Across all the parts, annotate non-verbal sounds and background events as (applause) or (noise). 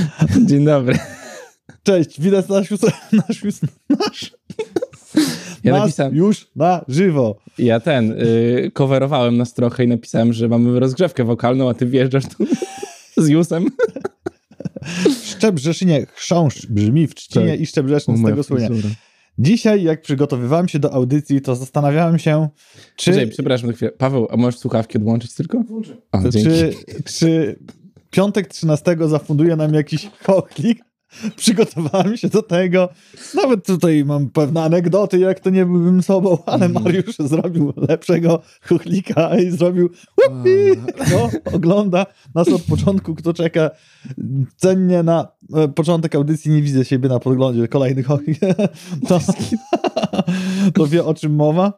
(laughs) Dzień dobry. Cześć, widać nasz już, nasz już, nasz, Ja nas napisałem, już na żywo. ja ten, y, coverowałem nas trochę i napisałem, że mamy rozgrzewkę wokalną, a ty wjeżdżasz tu (laughs) z Jusem. Szczebrzeszynie chrząszcz brzmi w Trzcinie Tak. i Szczebrzeszyn z Moja tego słynie. Dzisiaj, jak przygotowywałem się do audycji, to zastanawiałem się, czy, Czekaj, przepraszam na chwilę. Paweł, a możesz słuchawki odłączyć tylko? Dzięki. czy, czy piątek 13 zafunduje nam jakiś chochlik. (laughs) Przygotowałem się do tego. Nawet tutaj mam pewne anegdoty, jak to nie byłbym sobą, ale Mhm. Mariusz zrobił lepszego chochlika i zrobił łupi, no, ogląda nas od początku, kto czeka cennie na e, początek audycji, nie widzę siebie na podglądzie, kolejny chochlik, (laughs) to, to wie o czym mowa.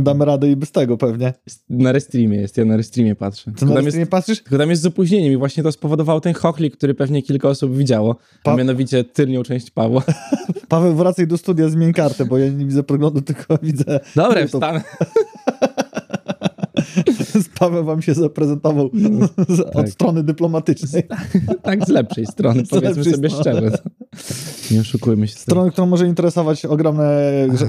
Damy radę i bez tego pewnie. Na restreamie jest, ja na restreamie patrzę. Tylko na tam, jest, patrzysz? tylko tam jest z opóźnieniem i właśnie to spowodował ten chochlik, który pewnie kilka osób widziało, Pa- mianowicie tylnią część Pawła. (laughs) Paweł, wracaj do studia, zmień kartę, bo ja nie widzę podglądu, tylko widzę. Dobra, YouTube. wstanę. (laughs) Paweł wam się zaprezentował z, od tak. strony dyplomatycznej. (laughs) Tak, z lepszej strony, Z powiedzmy lepszej sobie strony. szczerze. Nie oszukujmy się. Strony, którą może interesować ogromne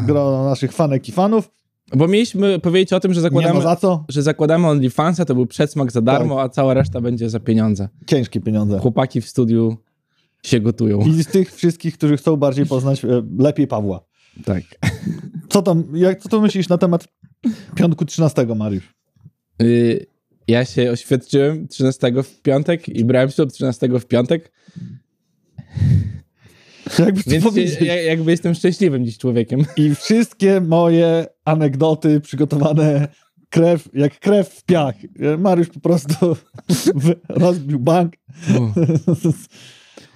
grono naszych fanek i fanów. Bo mieliśmy powiedzieć o tym, że zakładamy, za co. że zakładamy OnlyFansa, to był przedsmak za darmo, Tak. a cała reszta będzie za pieniądze. Ciężkie pieniądze. Chłopaki w studiu się gotują. I z tych wszystkich, którzy chcą bardziej poznać e, lepiej Pawła. Tak. Co tam, jak, co to myślisz na temat piątku 13, Mariusz? Y, ja się oświadczyłem 13 w piątek i brałem ślub 13 w piątek, Jakby więc się, jakby jestem szczęśliwym dziś człowiekiem. I wszystkie moje anegdoty przygotowane krew, jak krew w piach. Mariusz po prostu (laughs) rozbił bank. (laughs)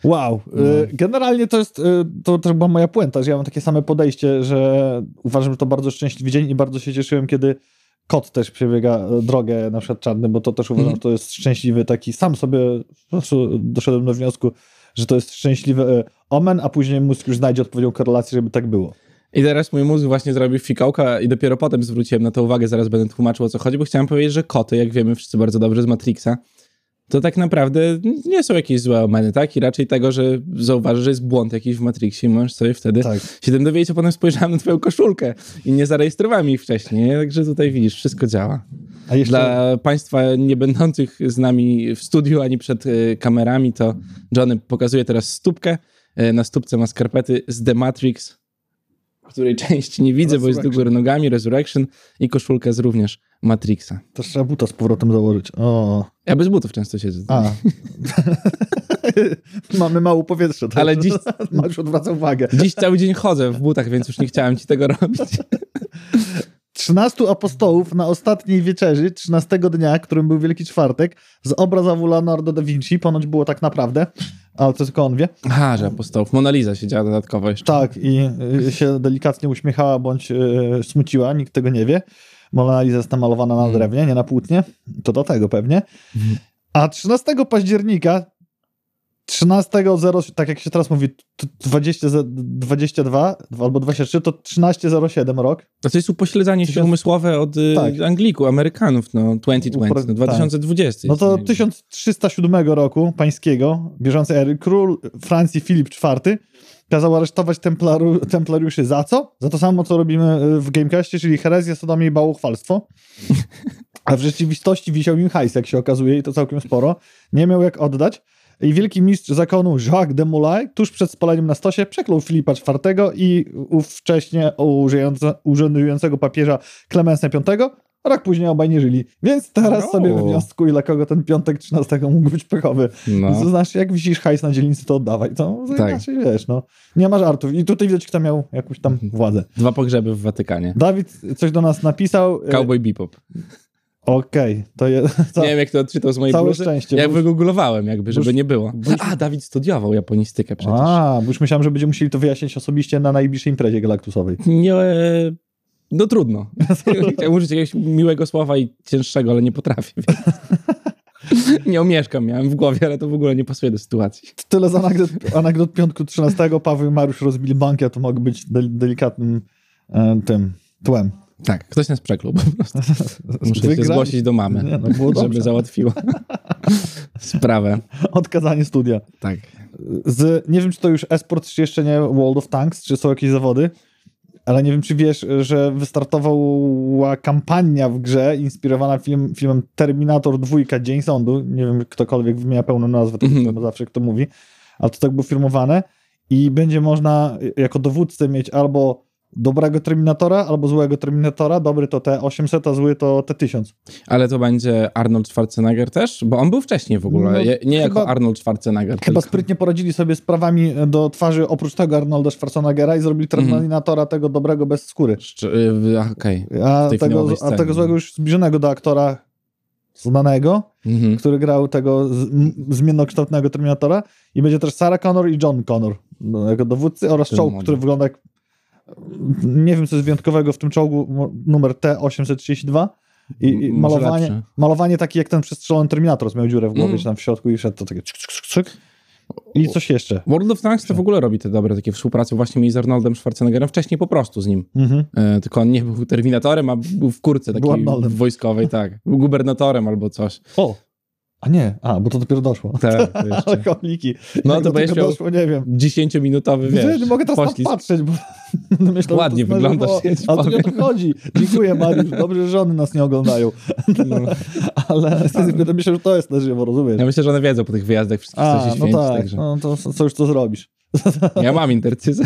Wow. Y, Generalnie to jest, y, to, to była moja puenta, że ja mam takie same podejście, że uważam, że to bardzo szczęśliwy dzień i bardzo się cieszyłem, kiedy kot też przebiega drogę na przykład czarny, bo to też uważam, Mhm. że to jest szczęśliwy taki, sam sobie doszedłem do wniosku, że to jest szczęśliwy e, omen, a później mózg już znajdzie odpowiednią korelację, żeby tak było. I teraz mój mózg właśnie zrobił fikołka i dopiero potem zwróciłem na to uwagę, zaraz będę tłumaczył o co chodzi, bo chciałem powiedzieć, że koty, jak wiemy wszyscy bardzo dobrze z Matrixa, to tak naprawdę nie są jakieś złe omeny, tak? I raczej tego, że zauważysz, że jest błąd jakiś w Matrixie i możesz sobie wtedy Tak. się tym dowiedzieć, a potem spojrzałem na twoją koszulkę i nie zarejestrowałem jej wcześniej, nie? także tutaj widzisz, wszystko działa. A jeszcze Dla państwa nie będących z nami w studiu ani przed e, kamerami, to Johnny pokazuje teraz stópkę. E, Na stópce ma skarpety z The Matrix, której (laughs) części nie widzę, bo jest do góry nogami, Resurrection i koszulkę z również Matrixa. też trzeba buta z powrotem założyć. O, Ja bez butów często siedzę. a. (laughs) Mamy mało powietrza. to- Ale dziś- (laughs) Mariusz odwraca uwagę. Dziś cały dzień chodzę w butach, więc już nie chciałem ci tego robić. 13 apostołów na ostatniej wieczerzy, 13 dnia, którym był Wielki Czwartek, z obrazu Leonardo da Vinci, ponoć było tak naprawdę, ale to tylko on wie. Aha, że apostołów. Mona Lisa siedziała dodatkowo jeszcze. Tak, i y, się delikatnie uśmiechała bądź y, smuciła, nikt tego nie wie. Mona Lisa jest namalowana na Mm. drewnie, nie na płótnie. To do tego pewnie. Mhm. A 13 października 13.0, tak jak się teraz mówi, t- 20, za- 22 albo 23, to 13.07 rok. To jest upośledzanie się umysłowe od y, Tak. Anglików, Amerykanów, no 2020, Upra- no 2020. No to jest. 1307 roku pańskiego, bieżącej ery, król Francji Filip IV kazał aresztować templaru, templariuszy za co? Za to samo, co robimy y, w Gamecastie, czyli herezję, sodomię i bałwochwalstwo. (laughs) A w rzeczywistości wisiał im hajs, jak się okazuje, i to całkiem sporo. Nie miał jak oddać. I wielki mistrz zakonu Jacques de Molay tuż przed spaleniem na stosie przeklął Filipa IV i ówcześnie urzędujące- urzędującego papieża Klemensa V. Rok później obaj nie żyli. Więc teraz No. sobie wnioskuj, dla kogo ten piątek 13 mógł być pechowy. No. To znaczy, jak wisisz hajs na dzielnicy, to oddawaj. To, to Tak. inaczej wiesz, no. Nie ma żartów. I tutaj widać, kto miał jakąś tam Mhm. władzę. Dwa pogrzeby w Watykanie. Dawid coś do nas napisał. E, Cowboy Bebop. Okej, to jest. (laughs) Nie wiem, jak to odczytał z mojej całe bluzy. szczęście. Ja wygooglowałem jakby, żeby nie było. A, Dawid studiował japonistykę przecież. A, bo już myślałem, że będziemy musieli to wyjaśnić osobiście na najbliższej imprezie galaktusowej. Nie, no trudno. (laughs) (laughs) Chciałem użyć jakiegoś miłego słowa i cięższego, ale nie potrafię. Więc... nie omieszkam, miałem w głowie, ale to w ogóle nie pasuje do sytuacji. Tyle z anegdot, anegdot piątku 13. Paweł i Mariusz rozbili banki, a to mogę być del, delikatnym e, tym tłem. Tak, ktoś nas przeklął po prostu. (laughs) Muszę się zgłosić do mamy, Nie, no żeby załatwiła. (laughs) sprawę. Odkazanie studia. Tak. Z, nie wiem, czy to już esport, czy jeszcze nie World of Tanks, czy są jakieś zawody, ale nie wiem, czy wiesz, że wystartowała kampania w grze inspirowana film, filmem Terminator 2 Dzień Sądu. Nie wiem, ktokolwiek wymienia pełną nazwę, to Mhm. zawsze kto mówi, ale to tak było filmowane i będzie można jako dowódcę mieć albo dobrego Terminatora, albo złego Terminatora. Dobry to T800, a zły to T1000. Ale to będzie Arnold Schwarzenegger też? Bo on był wcześniej w ogóle. No, nie jako chyba- Arnold Schwarzenegger. Chyba tylko- sprytnie poradzili sobie z prawami do twarzy oprócz tego Arnolda Schwarzeneggera i zrobili Mhm. Terminatora tego dobrego bez skóry. Y, a, Okej. A W tej tego, a tego złego już zbliżonego do aktora znanego, Mhm. który grał tego zmiennokształtnego Terminatora i będzie też Sarah Connor i John Connor no, jako dowódcy oraz czołg, który wygląda jak nie wiem co jest wyjątkowego w tym czołgu, numer T832 i, i malowanie, lepszy. malowanie takie jak ten przestrzelony Terminator, miał dziurę w głowie, Mm. czy tam w środku i szedł to takie cyk, cyk, cyk, i coś jeszcze. World of Tanks to w ogóle robi te dobre takie współprace właśnie mieli z Arnoldem Schwarzeneggerem, wcześniej po prostu z nim. Mhm. E, tylko on nie był Terminatorem, a był w kurce takiej wojskowej, tak. Był gubernatorem albo coś. O! A nie, a, bo to dopiero doszło. Tak. (laughs) Alkoholiki. No, Jak to będziesz miał doszło, nie wiem. 10-minutowy, Wiesz, nie mogę teraz poślizg. patrzeć, bo (laughs) myślę, Ładnie to wyglądasz, ja ci Ale to chodzi. Dziękuję, Mariusz. Dobrze, że żony nas nie oglądają. No. (laughs) Ale to myślę, że to jest na żywo, rozumiesz? Ja myślę, że one wiedzą po tych wyjazdach wszystkich, co się no święci, tak, także. no to co już to zrobisz? Ja mam intercyzę.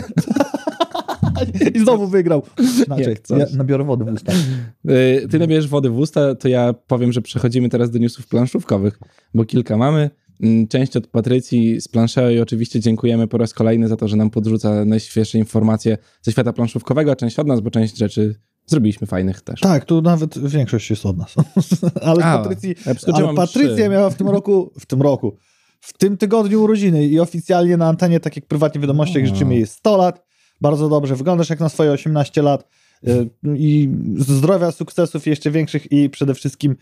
(laughs) I znowu wygrał. Inaczej, Jak ja nabiorę wody w usta. (laughs) Y, Ty nabierzesz wody w usta, to ja powiem, że przechodzimy teraz do newsów planszówkowych, bo kilka mamy. Mm, Część od Patrycji z Planszeo i oczywiście dziękujemy po raz kolejny za to, że nam podrzuca najświeższe informacje ze świata planszówkowego, część od nas, bo część rzeczy zrobiliśmy fajnych też. Tak, tu nawet większość jest od nas. (laughs) Ale A, Patrycji, ja ale Patrycja trzy. miała w tym roku, w tym roku, w tym tygodniu urodziny i oficjalnie na antenie, tak jak prywatnie w wiadomościach, O. życzymy jej 100 lat. Bardzo dobrze, wyglądasz jak na swoje 18 lat y, i zdrowia, sukcesów jeszcze większych i przede wszystkim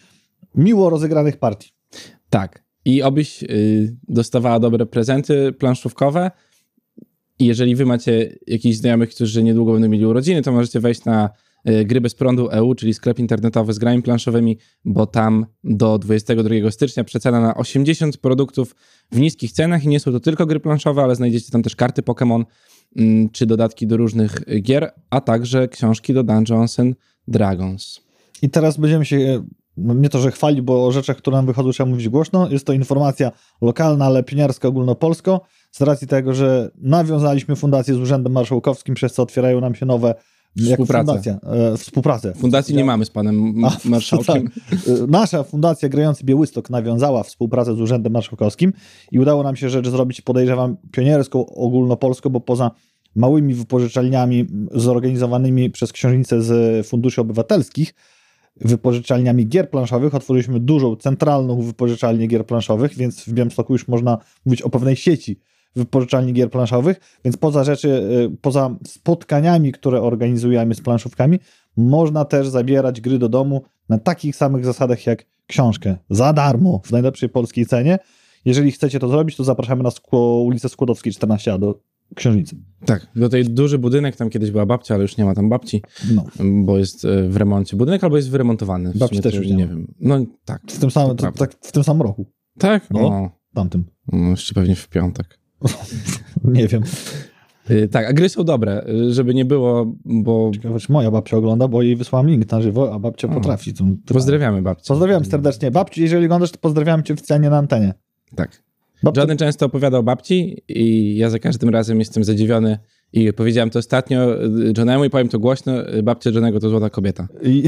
miło rozegranych partii. Tak. I obyś y, dostawała dobre prezenty planszówkowe. I jeżeli wy macie jakichś znajomych, którzy niedługo będą mieli urodziny, to możecie wejść na y, gry bez prądu EU, czyli sklep internetowy z grami planszowymi, bo tam do 22 stycznia przecena na 80 produktów w niskich cenach i nie są to tylko gry planszowe, ale znajdziecie tam też karty Pokémon czy dodatki do różnych gier, a także książki do Dungeons and Dragons. I teraz będziemy się, no nie to, że chwalić, bo o rzeczach, które nam wychodzą, trzeba mówić głośno. Jest to informacja lokalna, ale pieniarska ogólnopolsko, z racji tego, że nawiązaliśmy fundację z Urzędem Marszałkowskim, przez co otwierają nam się nowe Współpraca. fundacja, e, współpracę. Fundacji nie mamy z panem A, (laughs) marszałkiem. tak. Nasza fundacja Grający Białystok nawiązała współpracę z Urzędem Marszałkowskim i udało nam się rzecz zrobić, podejrzewam, pionierską ogólnopolską, bo poza małymi wypożyczalniami zorganizowanymi przez księżnice z funduszy obywatelskich, wypożyczalniami gier planszowych, otworzyliśmy dużą, centralną wypożyczalnię gier planszowych, więc w Białymstoku już można mówić o pewnej sieci wypożyczalni gier planszowych, więc poza rzeczy, y, poza spotkaniami, które organizujemy z planszówkami, można też zabierać gry do domu na takich samych zasadach jak książkę. Za darmo, w najlepszej polskiej cenie. Jeżeli chcecie to zrobić, to zapraszamy na ulicę Skłodowskiej 14a do Księżnicy. Tak, do tej duży budynek, tam kiedyś była babcia, ale już nie ma tam babci, No. bo jest e, w remoncie budynek, albo jest wyremontowany. W Babci też już nie nie wiem. No tak. W tym samym, To tak, w tym samym roku, Tak? No. No. tamtym. no jeszcze pewnie w piątek. (laughs) Nie wiem. Y, tak, a gry są dobre, y, żeby nie było, bo Ciekawe, czy moja babcia ogląda, bo jej wysłałam link na żywo, a babcia potrafi. To, pozdrawiamy babcię. Pozdrawiam serdecznie. Babci, jeżeli oglądasz, to pozdrawiam cię oficjalnie na antenie. Tak. Babcia, Johnny często opowiada o babci i ja za każdym razem jestem zadziwiony i powiedziałem to ostatnio y, Johnemu i powiem to głośno, y, babcia Johnego to złota kobieta. I,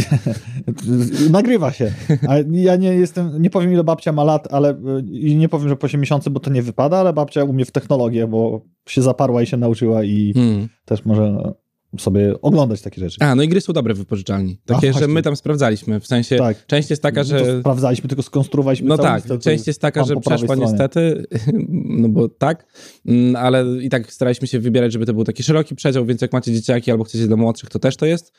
(laughs) nagrywa się. Ale ja nie jestem, nie powiem ile babcia ma lat, ale y, i nie powiem, że po 8 miesiące, bo to nie wypada, ale babcia umie w technologię, bo się zaparła i się nauczyła i Hmm. też może sobie oglądać takie rzeczy. A, no i gry są dobre w wypożyczalni. Takie, A, że my tam sprawdzaliśmy. W sensie, Tak. część jest taka, No to że... sprawdzaliśmy, tylko skonstruowaliśmy No tak, listę, to część jest taka, że przeszła niestety, (laughs) no bo tak, mm, ale i tak staraliśmy się wybierać, żeby to był taki szeroki przedział, więc jak macie dzieciaki albo chcecie dla młodszych, to też to jest.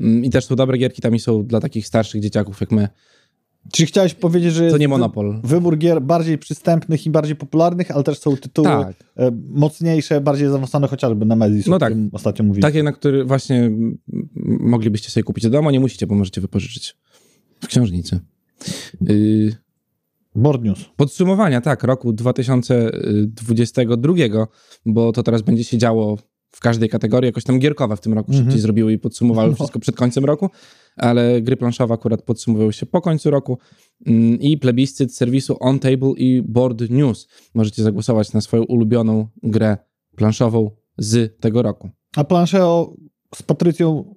Mm, I też są dobre gierki, tam i są dla takich starszych dzieciaków jak my. Czy chciałeś powiedzieć, że To nie monopol. wybór gier bardziej przystępnych i bardziej popularnych, ale też są tytuły Tak. e, mocniejsze, bardziej zaawansowane chociażby na Medis, No tak. ostatnio mówiliśmy. Takie, na które właśnie moglibyście sobie kupić do domu, nie musicie, bo możecie wypożyczyć w książnicy. Yy, Board News. Podsumowania, tak, roku 2022, bo to teraz będzie się działo w każdej kategorii, jakoś tam gierkowe w tym roku szybciej Mhm. zrobiły i podsumowały No. wszystko przed końcem roku, ale gry planszowe akurat podsumowują się po końcu roku Mm, i plebiscyt serwisu On Table i Board News. Możecie zagłosować na swoją ulubioną grę planszową z tego roku. A Plancheo z Patrycją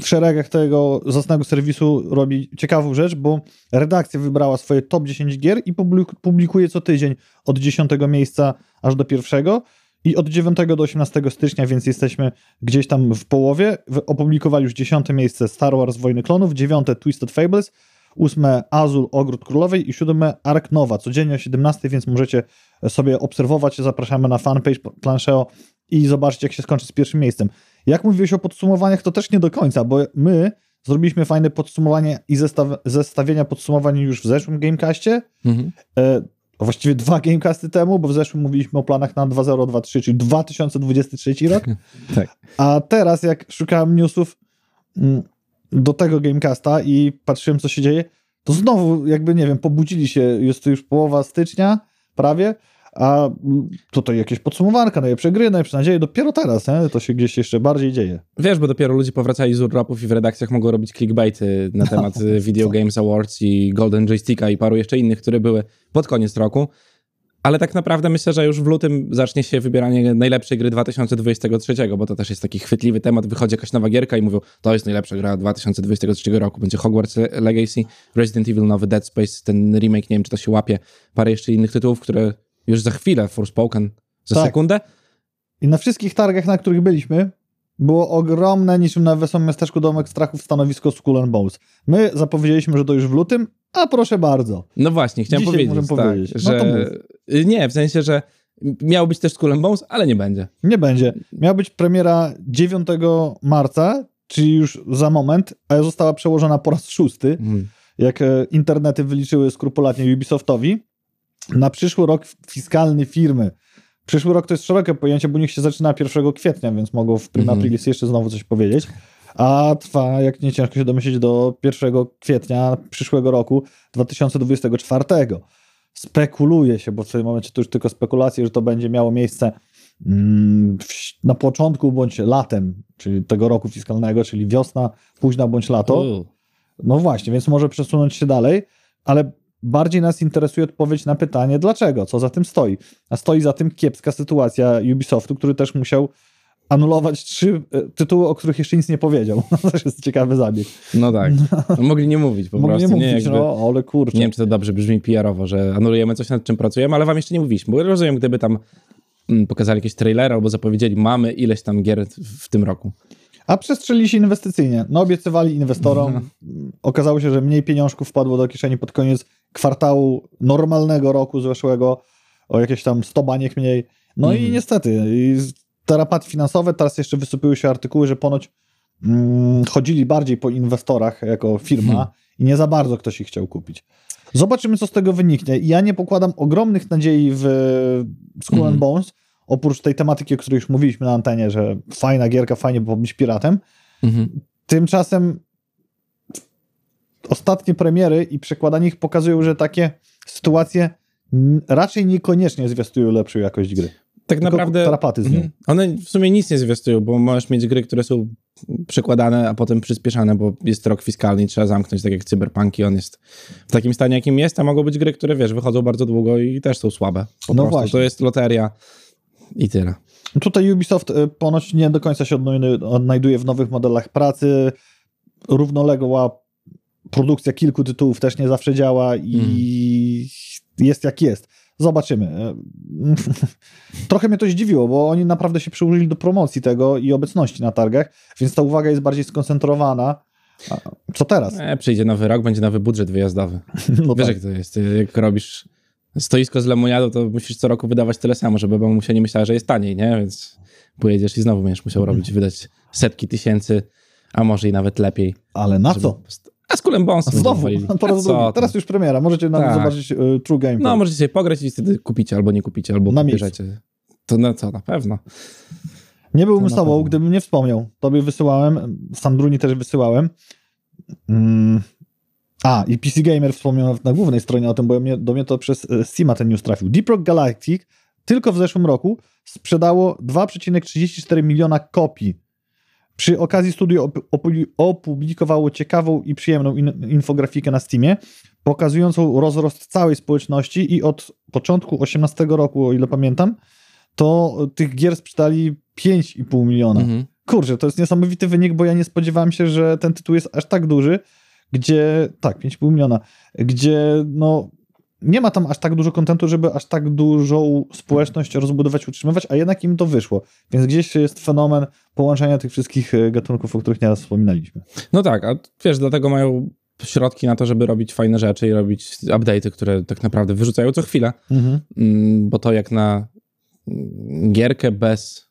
w szeregach tego zacnego serwisu robi ciekawą rzecz, bo redakcja wybrała swoje top 10 gier i publik- publikuje co tydzień od 10 miejsca aż do pierwszego i od 9 do 18 stycznia, więc jesteśmy gdzieś tam w połowie. Opublikowali już 10 miejsce Star Wars Wojny Klonów, 9 Twisted Fables, 8 Azul Ogród Królowej i 7 Ark Nowa. Codziennie o 17, więc możecie sobie obserwować. Zapraszamy na fanpage Plancheo i zobaczcie, jak się skończy z pierwszym miejscem. Jak mówiłeś o podsumowaniach, to też nie do końca, bo my zrobiliśmy fajne podsumowanie i zestaw- zestawienia podsumowań już w zeszłym Gamecastie, Mhm. A właściwie dwa Gamecasty temu, bo w zeszłym mówiliśmy o planach na 2023, czyli 2023 (laughs) rok, Tak. a teraz jak szukałem newsów mm, do tego Gamecasta i patrzyłem, co się dzieje, to znowu jakby, nie wiem, pobudzili się, jest to już połowa stycznia prawie, a mm, tutaj jakieś podsumowanka, najlepsze gry, najlepsze nadzieje, dopiero teraz, nie? to się gdzieś jeszcze bardziej dzieje. Wiesz, bo dopiero ludzie powracali z urlopów i w redakcjach mogą robić clickbaity na temat No, (laughs) Video co? Games Awards i Golden Joysticka i paru jeszcze innych, które były pod koniec roku. Ale tak naprawdę myślę, że już w lutym zacznie się wybieranie najlepszej gry 2023, bo to też jest taki chwytliwy temat. Wychodzi jakaś nowa gierka i mówią, to jest najlepsza gra 2023 roku. Będzie Hogwarts Le- Legacy, Resident Evil, nowy Dead Space, ten remake, nie wiem czy to się łapie, parę jeszcze innych tytułów, które już za chwilę, Forspoken, za Tak. sekundę. I na wszystkich targach, na których byliśmy, było ogromne, niczym na Wesołym Miasteczku Domek Strachów stanowisko Skull and Bones. My zapowiedzieliśmy, że to już w lutym, a proszę bardzo. No właśnie, chciałem Dzisiaj powiedzieć, tak, powiedzieć. No że... Nie, w sensie, że miał być też Skull and Bones, ale nie będzie. Nie będzie. Miała być premiera 9 marca, czyli już za moment, a została przełożona po raz szósty, Mhm. jak e, internety wyliczyły skrupulatnie Ubisoftowi, na przyszły rok fiskalny firmy. Przyszły rok to jest szerokie pojęcie, bo niech się zaczyna 1 kwietnia, więc mogą w Prima Mhm. Aprilis jeszcze znowu coś powiedzieć. A trwa, jak nie ciężko się domyślić, do 1 kwietnia przyszłego roku 2024. Spekuluje się, bo w tym momencie to już tylko spekulacje, że to będzie miało miejsce mm, na początku bądź latem, czyli tego roku fiskalnego, czyli wiosna, późna bądź lato. No właśnie, więc może przesunąć się dalej, ale bardziej nas interesuje odpowiedź na pytanie, dlaczego, co za tym stoi. A stoi za tym kiepska sytuacja Ubisoftu, który też musiał anulować trzy e, tytuły, o których jeszcze nic nie powiedział. (laughs) To też jest ciekawy zabieg. No tak. No, mogli nie mówić po Mogli nie prostu. mówić, jakby, no ale kurczę. nie wiem, czy to dobrze brzmi PR-owo, że anulujemy coś, nad czym pracujemy, ale wam jeszcze nie mówiliśmy. Bo rozumiem, gdyby tam mm, pokazali jakieś trailery albo zapowiedzieli, mamy ileś tam gier w tym roku. A przestrzelili się inwestycyjnie. No obiecywali inwestorom. Mhm. Okazało się, że mniej pieniążków wpadło do kieszeni pod koniec kwartału normalnego roku zeszłego, o jakieś tam 100 baniek mniej. No i Mhm. niestety, i tarapaty finansowe, teraz jeszcze wysypiły się artykuły, że ponoć mm, chodzili bardziej po inwestorach jako firma Hmm. i nie za bardzo ktoś ich chciał kupić. Zobaczymy, co z tego wyniknie. Ja nie pokładam ogromnych nadziei w Skull and Bones, oprócz tej tematyki, o której już mówiliśmy na antenie, że fajna gierka, fajnie było być piratem. Mhm. Tymczasem ostatnie premiery i przekładanie ich pokazują, że takie sytuacje raczej niekoniecznie zwiastują lepszą jakość gry. Tak Tylko naprawdę. tarapaty z nią. Mhm. One w sumie nic nie zwiastują, bo możesz mieć gry, które są przekładane, a potem przyspieszane, bo jest rok fiskalny i trzeba zamknąć, tak jak Cyberpunki, on jest w takim stanie, jakim jest, a mogą być gry, które, wiesz, wychodzą bardzo długo i też są słabe. Po No prostu. właśnie. To jest loteria i tyle. Tutaj Ubisoft y, ponoć nie do końca się odnajdu- odnajduje w nowych modelach pracy. Równoległa produkcja kilku tytułów też nie zawsze działa i jest jak jest. Zobaczymy. Y, (laughs) Trochę mnie to zdziwiło, bo oni naprawdę się przyłożyli do promocji tego i obecności na targach, więc ta uwaga jest bardziej skoncentrowana. A Co teraz? E, przyjdzie nowy rok, będzie nowy budżet wyjazdowy. (laughs) No Wiesz, tak. jak to jest. Jak robisz stoisko z lemoniadą, to musisz co roku wydawać tyle samo, żeby mamusia nie myślała, że jest taniej, nie? Więc pojedziesz i znowu będziesz musiał robić, wydać setki tysięcy, a może i nawet lepiej. Ale na co? A z kulem bonsem Znowu, po raz drugi. Teraz już premiera, możecie nawet Tak. zobaczyć y, True Game. No, możecie sobie pograć i wtedy kupicie albo nie kupicie, albo Na pobierzecie. To na co, na pewno. Nie byłbym To z na tobą, pewno. gdybym nie wspomniał. Tobie wysyłałem, Sandruni też wysyłałem. Mm, A, i PC Gamer wspomniał na głównej stronie o tym, bo mnie, do mnie to przez e, Steama ten news trafił. Deep Rock Galactic tylko w zeszłym roku sprzedało 2,34 miliona kopii. Przy okazji studio op- opu- opublikowało ciekawą i przyjemną in- infografikę na Steamie, pokazującą rozrost całej społeczności i od początku 18 roku, o ile pamiętam, to tych gier sprzedali 5,5 miliona. Mhm. Kurczę, to jest niesamowity wynik, bo ja nie spodziewałem się, że ten tytuł jest aż tak duży, gdzie, tak, 5,5 miliona, gdzie no nie ma tam aż tak dużo kontentu, żeby aż tak dużą społeczność rozbudować, utrzymywać, a jednak im to wyszło. Więc gdzieś jest fenomen połączenia tych wszystkich e, gatunków, o których nieraz wspominaliśmy. No tak, a wiesz, dlatego mają środki na to, żeby robić fajne rzeczy i robić update'y, które tak naprawdę wyrzucają co chwilę. Mm, bo to jak na gierkę bez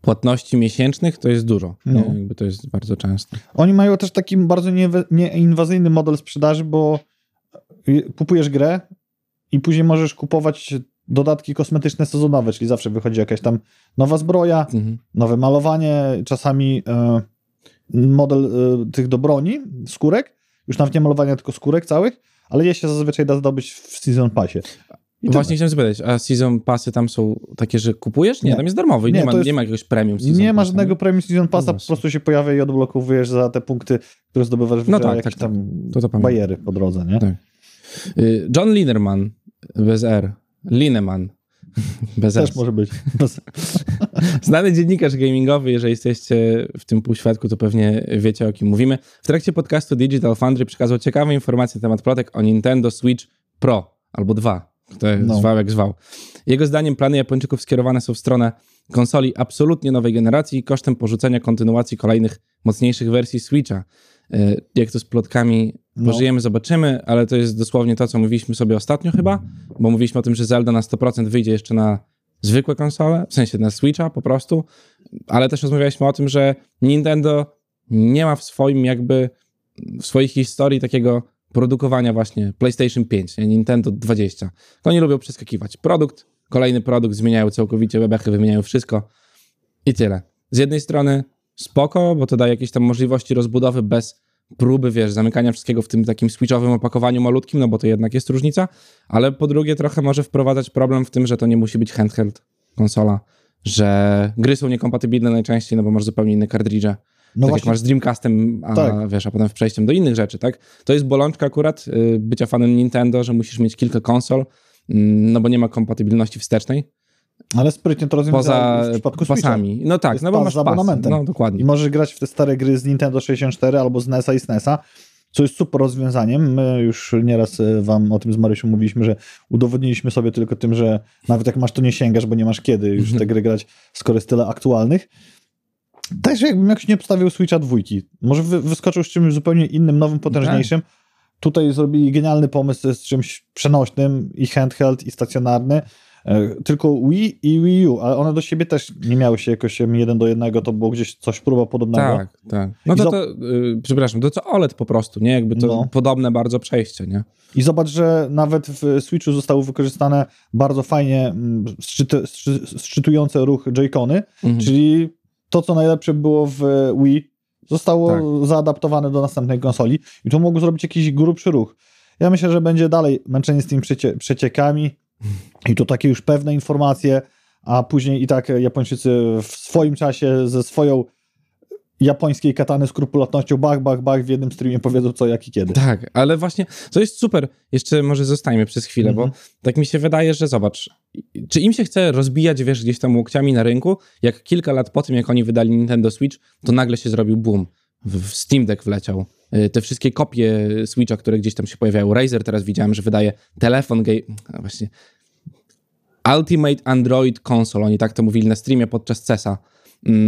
płatności miesięcznych, to jest dużo. No. To jest bardzo często. Oni mają też taki bardzo nieinwazyjny model sprzedaży, bo kupujesz grę i później możesz kupować dodatki kosmetyczne sezonowe, czyli zawsze wychodzi jakaś tam nowa zbroja, Mhm. nowe malowanie, czasami e, model e, tych do broni, skórek, już nawet nie malowania, tylko skórek całych, ale je się zazwyczaj da zdobyć w Season Passie. I Właśnie chciałem zapytać, a season passy tam są takie, że kupujesz? Nie, Nie. tam jest darmowy, nie, Nie, ma, jest- nie ma jakiegoś premium season Nie ma passa, żadnego premium Season Passa, No po prostu się pojawia i odblokowujesz za te punkty, które zdobywasz w No tak, jakieś tak, tam To to bajery po drodze, nie? Tak. Y, John Linerman, bez R, Lineman, (laughs) bez Też S. może być. (laughs) Znany dziennikarz gamingowy, jeżeli jesteście w tym półświadku, to pewnie wiecie o kim mówimy. W trakcie podcastu Digital Foundry przekazał ciekawe informacje na temat plotek o Nintendo Switch Pro albo 2, kto No. zwał jak zwał. Jego zdaniem plany Japończyków skierowane są w stronę konsoli absolutnie nowej generacji kosztem porzucenia kontynuacji kolejnych mocniejszych wersji Switcha. Y, Jak to z plotkami No. pożyjemy, zobaczymy, ale to jest dosłownie to, co mówiliśmy sobie ostatnio chyba, bo mówiliśmy o tym, że Zelda na 100% wyjdzie jeszcze na zwykłe konsole, w sensie na Switcha po prostu, ale też rozmawialiśmy o tym, że Nintendo nie ma w swoim jakby, w swojej historii takiego produkowania właśnie PlayStation 5, nie? Nintendo 20. Oni lubią przeskakiwać produkt, kolejny produkt, zmieniają całkowicie bebechy, wymieniają wszystko i tyle. Z jednej strony spoko, bo to daje jakieś tam możliwości rozbudowy bez próby, wiesz, zamykania wszystkiego w tym takim switchowym opakowaniu malutkim, no bo to jednak jest różnica, ale po drugie trochę może wprowadzać problem w tym, że to nie musi być handheld konsola, że gry są niekompatybilne najczęściej, no bo masz zupełnie inne kartridże. No tak właśnie, jak masz z Dreamcastem, a Tak. wiesz, a potem przejściem do innych rzeczy, tak? To jest bolączka akurat y, bycia fanem Nintendo, że musisz mieć kilka konsol, mm, no bo nie ma kompatybilności wstecznej, ale sprytnie to rozwiązali poza w przypadku Switcha. pasami. No tak, Jest no bo pas masz z pasy. abonamentem. No dokładnie. I możesz grać w te stare gry z Nintendo 64 albo z NES-a i SNES-a, co jest super rozwiązaniem. My już nieraz e, wam o tym z Marysią mówiliśmy, że udowodniliśmy sobie tylko tym, że nawet jak masz, to nie sięgasz, bo nie masz kiedy już w te gry grać, skoro jest tyle aktualnych. Też jakbym jakoś nie obstawił Switcha dwójki. Może wy, wyskoczył z czymś zupełnie innym, nowym, potężniejszym. Tutaj zrobili genialny pomysł z czymś przenośnym i handheld, i stacjonarny. E, Tylko Wii i Wii U, ale one do siebie też nie miały się jakoś jeden do jednego, to było gdzieś coś próba podobnego. Tak, tak. No to, to y, przepraszam, to co OLED po prostu, nie? Jakby to No. podobne bardzo przejście, nie? I zobacz, że nawet w Switchu zostały wykorzystane bardzo fajnie szczyty, szczytujące ruch Joy-Cony, Mhm. czyli to, co najlepsze było w Wii, zostało Tak. zaadaptowane do następnej konsoli i tu mogą zrobić jakiś grubszy ruch. Ja myślę, że będzie dalej męczenie z tymi przecie, przeciekami i to takie już pewne informacje, a później i tak Japończycy w swoim czasie ze swoją japońskiej katany skrupulatnością bach, bach, bach w jednym streamie powiedzą co, jak i kiedy. Tak, ale właśnie to jest super. Jeszcze może zostańmy przez chwilę, Mhm. bo tak mi się wydaje, że zobacz, czy im się chce rozbijać, wiesz, gdzieś tam łokciami na rynku, jak kilka lat po tym, jak oni wydali Nintendo Switch, to nagle się zrobił boom. W, Steam Deck wleciał. Y, Te wszystkie kopie Switcha, które gdzieś tam się pojawiają. Razer teraz widziałem, że wydaje telefon gay... a Właśnie... Ultimate Android Console, oni tak to mówili na streamie podczas CESa,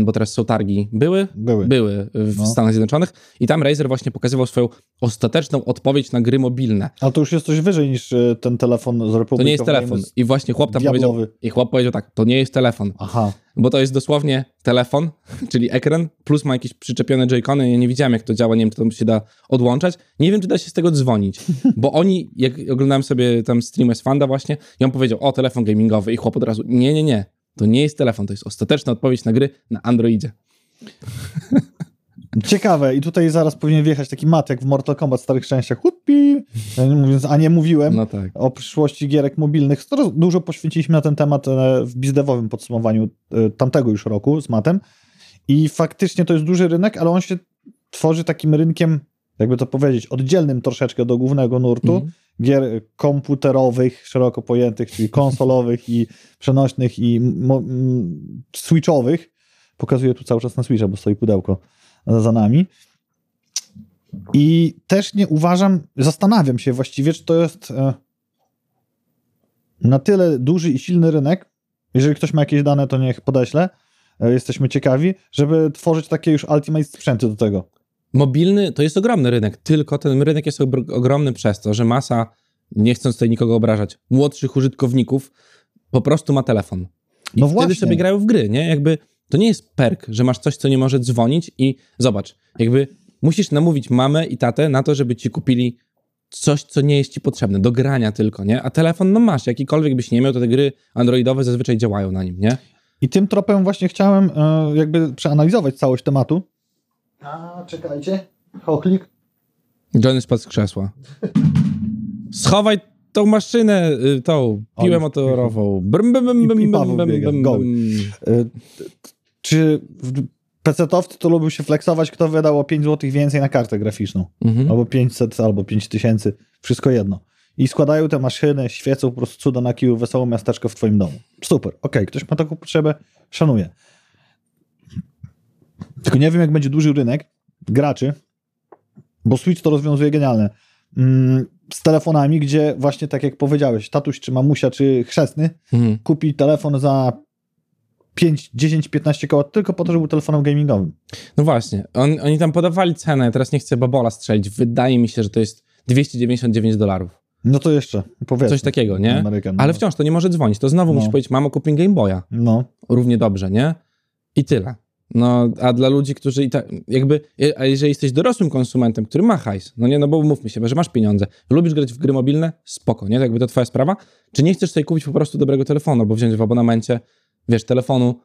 bo teraz są targi. Były? Były. Były w No. Stanach Zjednoczonych i tam Razer właśnie pokazywał swoją ostateczną odpowiedź na gry mobilne. Ale to już jest coś wyżej niż e, ten telefon z Republiką. To nie jest telefon. I właśnie chłop tam Diablowy. powiedział, i chłop powiedział tak, to nie jest telefon, Aha. bo to jest dosłownie telefon, (laughs) czyli ekran, plus ma jakieś przyczepione joycony, ja nie widziałem jak to działa, nie wiem czy to się da odłączać, nie wiem czy da się z tego dzwonić, bo (laughs) oni, jak oglądałem sobie tam streamy z Fanda właśnie, i on powiedział, o telefon gamingowy i chłop od razu, nie, nie, nie, to nie jest telefon, to jest ostateczna odpowiedź na gry na Androidzie. Ciekawe, i tutaj zaraz powinien wjechać taki mat, jak w Mortal Kombat starych częściach. Hupi! A nie mówiłem No tak. o przyszłości gierek mobilnych. Dużo poświęciliśmy na ten temat e, w bizdewowym podsumowaniu e, tamtego już roku z matem. I faktycznie to jest duży rynek, ale on się tworzy takim rynkiem, jakby to powiedzieć, oddzielnym troszeczkę do głównego nurtu Mhm. Gier komputerowych, szeroko pojętych, czyli konsolowych i przenośnych i switchowych. Pokazuję tu cały czas na switcha, bo stoi pudełko za nami. I też nie uważam, zastanawiam się właściwie, czy to jest e, na tyle duży i silny rynek, jeżeli ktoś ma jakieś dane, to niech podeśle, e, jesteśmy ciekawi, żeby tworzyć takie już ultimate sprzęty do tego. Mobilny to jest ogromny rynek, tylko ten rynek jest ogromny przez to, że masa, nie chcąc tutaj nikogo obrażać, młodszych użytkowników po prostu ma telefon. I No wtedy właśnie. sobie grają w gry, nie? Jakby to nie jest perk, że masz coś, co nie może dzwonić i zobacz, jakby musisz namówić mamę i tatę na to, żeby ci kupili coś, co nie jest ci potrzebne, do grania tylko, nie? A telefon, no masz, jakikolwiek byś nie miał, to te gry androidowe zazwyczaj działają na nim, nie? I tym tropem właśnie chciałem e, jakby przeanalizować całość tematu. A, czekajcie. Choklik. Johnny spadł z krzesła. Schowaj tą maszynę, y, tą piłę motorową. Brm, Paweł bym, biega, bym, goły. bym. E, Czy PC-towcy to lubił się flexować, kto wydał o 5 zł więcej na kartę graficzną? Mhm. Albo 500, albo 5000, wszystko jedno. I składają te maszyny, świecą po prostu cuda na kiju, wesołe miasteczko w twoim domu. Super, okej, ktoś ma taką potrzebę, szanuję. Tylko nie wiem, jak będzie duży rynek graczy, bo Switch to rozwiązuje genialne. Mm, z telefonami, gdzie właśnie tak jak powiedziałeś, tatuś czy mamusia, czy chrzestny Mhm. kupi telefon za 5, 10, 15 koła tylko po to, żeby był telefonem gamingowym. No właśnie, On, oni tam podawali cenę, ja teraz nie chcę babola strzelić, wydaje mi się, że to jest 299 dolarów. No to jeszcze, powiedzmy. Coś takiego, nie? Amerykan, Ale no. wciąż to nie może dzwonić, to znowu No. musisz powiedzieć, mamo, kup mi Game Boya. No, Równie dobrze, nie? I tyle. No, a dla ludzi, którzy i tak, jakby, a jeżeli jesteś dorosłym konsumentem, który ma hajs, no nie, no bo mówmy się, że masz pieniądze, lubisz grać w gry mobilne, spoko, nie? Jakby to twoja sprawa. Czy nie chcesz sobie kupić po prostu dobrego telefonu, bo wziąć w abonamencie, wiesz, telefonu,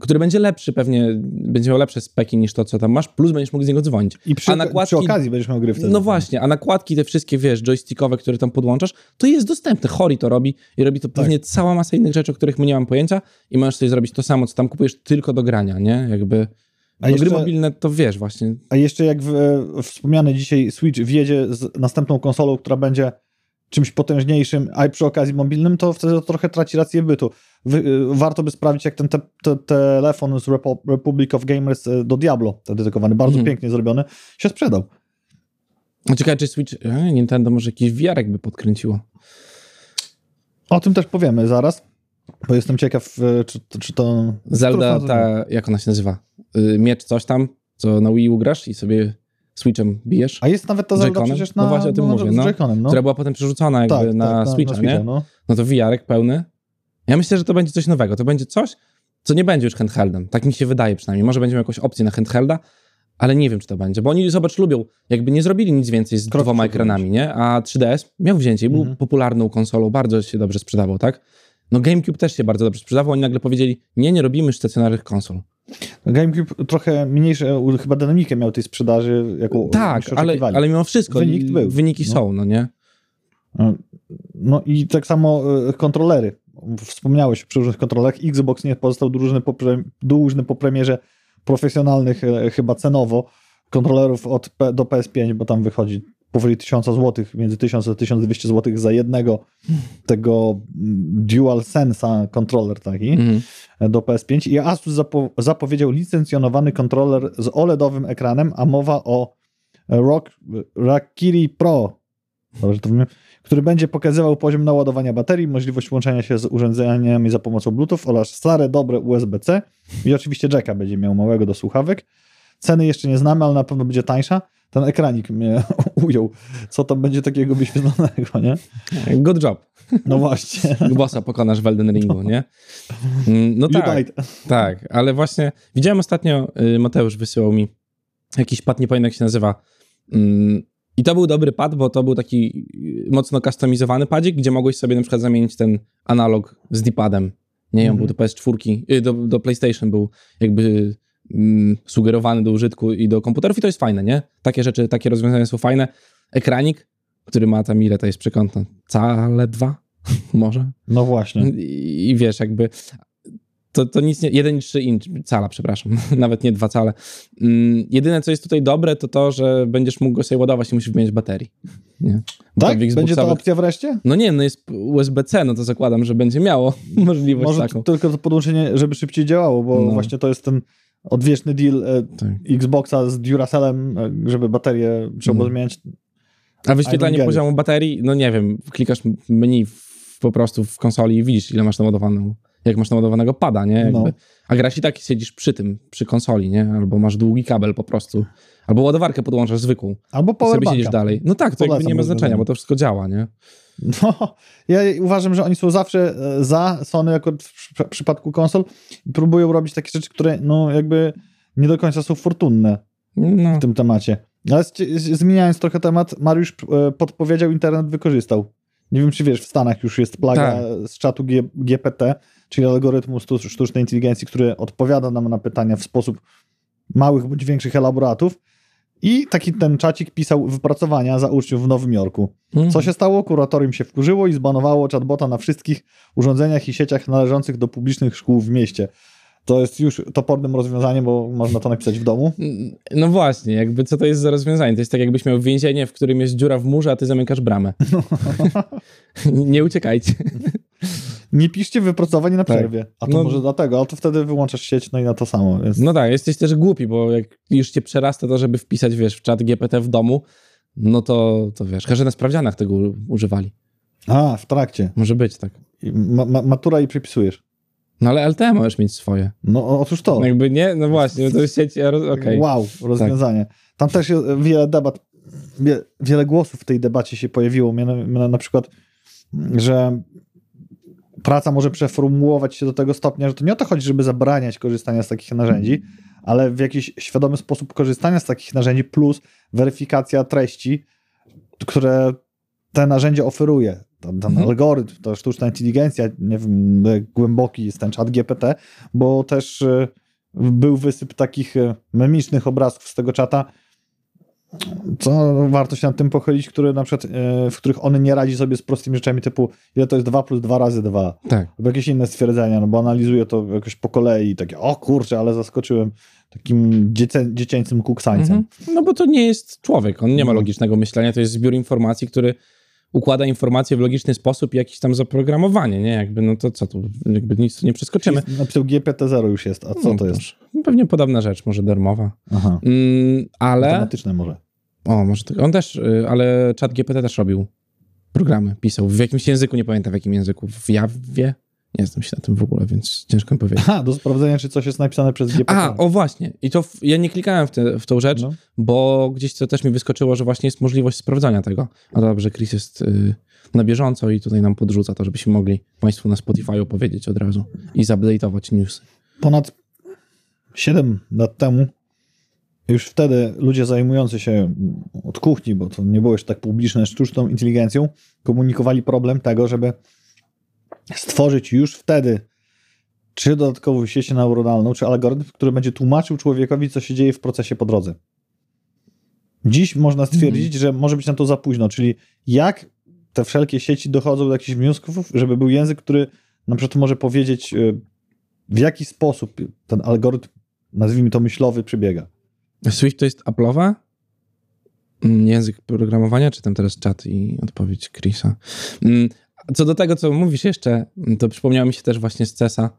który będzie lepszy pewnie, będzie miał lepsze speki niż to, co tam masz, plus będziesz mógł z niego dzwonić. I przy, A nakładki- przy okazji będziesz miał gry wtedy. No właśnie, a nakładki te wszystkie, wiesz, joystickowe, które tam podłączasz, to jest dostępne. Hori to robi i robi to Tak. pewnie cała masa innych rzeczy, o których my nie mam pojęcia i możesz sobie zrobić to samo, co tam kupujesz tylko do grania, nie? Jakby... A A jeszcze- gry mobilne to wiesz właśnie. A jeszcze jak w, e, wspomniany dzisiaj Switch wjedzie z następną konsolą, która będzie czymś potężniejszym, a przy okazji mobilnym, to wtedy to trochę traci rację bytu. Wy, e, warto by sprawdzić, jak ten te, te, telefon z Repo, Republic of Gamers e, do Diablo, dedykowany, bardzo Mhm. pięknie zrobiony, się sprzedał. A Ciekawe, czy Switch... E, Nintendo może jakiś wiarek by podkręciło. O tym też powiemy zaraz, bo jestem ciekaw, e, czy, czy to... Zelda, ta, jak ona się nazywa? Y, Miecz coś tam, co na Wii U grasz i sobie Switchem bijesz, A jest nawet ta Zelda przecież na... No właśnie o tym mówię, z no. No. która była potem przerzucona jakby Tak, na tak, Switcha, nie? no. no to VR-ek pełny. Ja myślę, że to będzie coś nowego. To będzie coś, co nie będzie już handheldem. Tak mi się wydaje przynajmniej. Może będziemy jakąś opcję na handhelda, ale nie wiem, czy to będzie. Bo oni, zobacz, lubią, jakby nie zrobili nic więcej z Krok dwoma ekranami, nie? A 3DS miał wzięcie i był Mhm. popularną konsolą, bardzo się dobrze sprzedawał, tak? No GameCube też się bardzo dobrze sprzedawał. Oni nagle powiedzieli, nie, nie robimy stacjonarnych konsol. GameCube trochę mniejsze, chyba dynamikę miał tej sprzedaży, jaką Tak, ale, ale mimo wszystko Wynik był. wyniki No. są, no nie? No i tak samo e, kontrolery. Wspomniałeś przy różnych kontrolerach. Xbox nie pozostał dłużny po, pre, dłużny po premierze profesjonalnych, e, chyba cenowo, kontrolerów od P, do PS5, bo tam wychodzi powyżej 1000 zł, między 1000 a 1200 zł za jednego tego mm, Dual Sensa kontroler taki e, do PS5 i Asus zapo zapowiedział licencjonowany kontroler z OLEDowym ekranem, a mowa o Rock, Rakiri Pro, dobrze to mówię, który będzie pokazywał poziom naładowania baterii, możliwość łączenia się z urządzeniami za pomocą Bluetooth oraz stare, dobre USB-C i oczywiście jacka będzie miał małego do słuchawek. Ceny jeszcze nie znamy, ale na pewno będzie tańsza. Ten ekranik mnie (laughs) ujął. Co tam będzie takiego wyświetlonego, nie? Good job. No właśnie. (laughs) Bossa pokonasz w Elden Ringu, nie? Mm, No You tak. died. Tak, ale właśnie widziałem ostatnio, y, Mateusz wysyłał mi jakiś pad, nie pamiętam jak się nazywa. Ym, I to był dobry pad, bo to był taki y, mocno customizowany padzik, gdzie mogłeś sobie na przykład zamienić ten analog z D-padem. Nie, on Mhm. był do PS4, y, do, do PlayStation był jakby mm, sugerowany do użytku i do komputerów i to jest fajne, nie? Takie rzeczy, takie rozwiązania są fajne. Ekranik, który ma tam ile to jest przekątne? Cale dwa? (laughs) Może? No właśnie. I, I wiesz, jakby to, to nic nie, 1,3 inch, cala, przepraszam, (laughs) nawet nie dwa cale. Mm, jedyne, co jest tutaj dobre, to to, że będziesz mógł go sobie ładować, nie musisz wymieniać baterii. Nie? Bo Tak? Będzie to Xboxowych- opcja wreszcie? No nie, no jest USB-C, no to zakładam, że będzie miało (laughs) możliwość Może taką. tylko to podłączenie, żeby szybciej działało, bo No. właśnie to jest ten odwieczny deal e, Tak. Xboxa z Duracellem, e, żeby baterię trzeba było Mhm. zmieniać. A wyświetlanie poziomu baterii, no nie wiem, klikasz menu w, po prostu w konsoli i widzisz, ile masz naładowaną, jak masz naładowanego pada, nie? Jakby. No. A grasz i tak siedzisz przy tym, przy konsoli, nie? Albo masz długi kabel po prostu, albo ładowarkę podłączasz zwykłą Albo i sobie siedzisz powerbanka. dalej. No tak, to jakby Polecam nie ma znaczenia, bo to wszystko działa, nie? (laughs) No, ja uważam, że oni są zawsze e, za Sony jako w przy- przypadku konsol i próbują robić takie rzeczy, które no jakby nie do końca są fortunne No, w tym temacie. Ale zmieniając trochę temat, Mariusz e, podpowiedział, internet wykorzystał. Nie wiem, czy wiesz, w Stanach już jest plaga Tak. z czatu G, GPT, czyli algorytmu sztu- sztucznej inteligencji, który odpowiada nam na pytania w sposób małych bądź większych elaboratów. I taki ten czacik pisał wypracowania za uczniów w Nowym Jorku. Mhm. Co się stało? Kuratorium się wkurzyło i zbanowało chatbota na wszystkich urządzeniach i sieciach należących do publicznych szkół w mieście. To jest już topornym rozwiązaniem, bo można to napisać w domu. No właśnie, jakby co to jest za rozwiązanie? To jest tak, jakbyś miał więzienie, w którym jest dziura w murze, a ty zamykasz bramę. (laughs) nie uciekajcie. (laughs) Nie piszcie wypracowań na Tak. przerwie. A to No- może dlatego, ale to wtedy wyłączasz sieć, no i na to samo. Więc... No tak, jesteś też głupi, bo jak już cię przerasta to, żeby wpisać, wiesz, w czat GPT w domu, no to, to wiesz, chyba, że na sprawdzianach tego używali. A, w trakcie. Może być tak. Ma, ma, matura i przypisujesz. No ale LTE możesz mieć swoje. No otóż to. No jakby nie, no właśnie, to jest sieć, okej. Wow, rozwiązanie. Tam też jest wiele debat, wie, wiele głosów w tej debacie się pojawiło. Miano Na przykład, że praca może przeformułować się do tego stopnia, że to nie o to chodzi, żeby zabraniać korzystania z takich narzędzi, ale w jakiś świadomy sposób korzystania z takich narzędzi plus weryfikacja treści, które te narzędzie oferuje. Ten, ten Mhm. algorytm, to sztuczna inteligencja, nie wiem, głęboki jest ten czat GPT, bo też e, był wysyp takich e, memicznych obrazków z tego czata, co warto się nad tym pochylić, które na przykład, e, w których on nie radzi sobie z prostymi rzeczami typu ile to jest 2 plus 2 razy 2, Tak. albo jakieś inne stwierdzenia, no bo analizuje to jakoś po kolei i takie, o kurczę, ale zaskoczyłem takim dziecię, dziecięcym kuksańcem. Mhm. No bo to nie jest człowiek, on nie ma No. logicznego myślenia, to jest zbiór informacji, który układa informacje w logiczny sposób i jakieś tam zaprogramowanie, nie? Jakby, no to co tu, jakby nic tu nie przeskoczymy. Napisał GPT-0 już jest, a co No, to jest? proszę. Pewnie podobna rzecz, może darmowa. Aha, Mm, ale... automatyczne może. O, może tak. On też, y, ale czat GPT też robił programy, pisał. W jakimś języku, nie pamiętam w jakim języku. W Jawie? Nie znam się na tym w ogóle, więc ciężko mi powiedzieć. Aha, do sprawdzenia, czy coś jest napisane przez GPT. A, o właśnie. I to w, ja nie klikałem w, te, w tą rzecz, No. bo gdzieś to też mi wyskoczyło, że właśnie jest możliwość sprawdzania tego. A dobrze, Chris jest y, na bieżąco i tutaj nam podrzuca to, żebyśmy mogli Państwu na Spotify powiedzieć od razu i zupdate'ować newsy. ponad 7 lat temu, już wtedy ludzie zajmujący się od kuchni, bo to nie było jeszcze tak publiczne, sztuczną inteligencją, komunikowali problem tego, żeby stworzyć już wtedy czy dodatkową sieć neuronalną, czy algorytm, który będzie tłumaczył człowiekowi, co się dzieje w procesie po drodze. Dziś można stwierdzić, że może być na to za późno, czyli jak te wszelkie sieci dochodzą do jakichś wniosków, żeby był język, który na przykład może powiedzieć, y, w jaki sposób ten algorytm, nazwijmy to myślowy, przebiega. Swift to jest Apple'owa? Mm, Język programowania, czy tam teraz czat i odpowiedź Chrisa? Co do tego, co mówisz jeszcze, to przypomniało mi się też właśnie z CESa.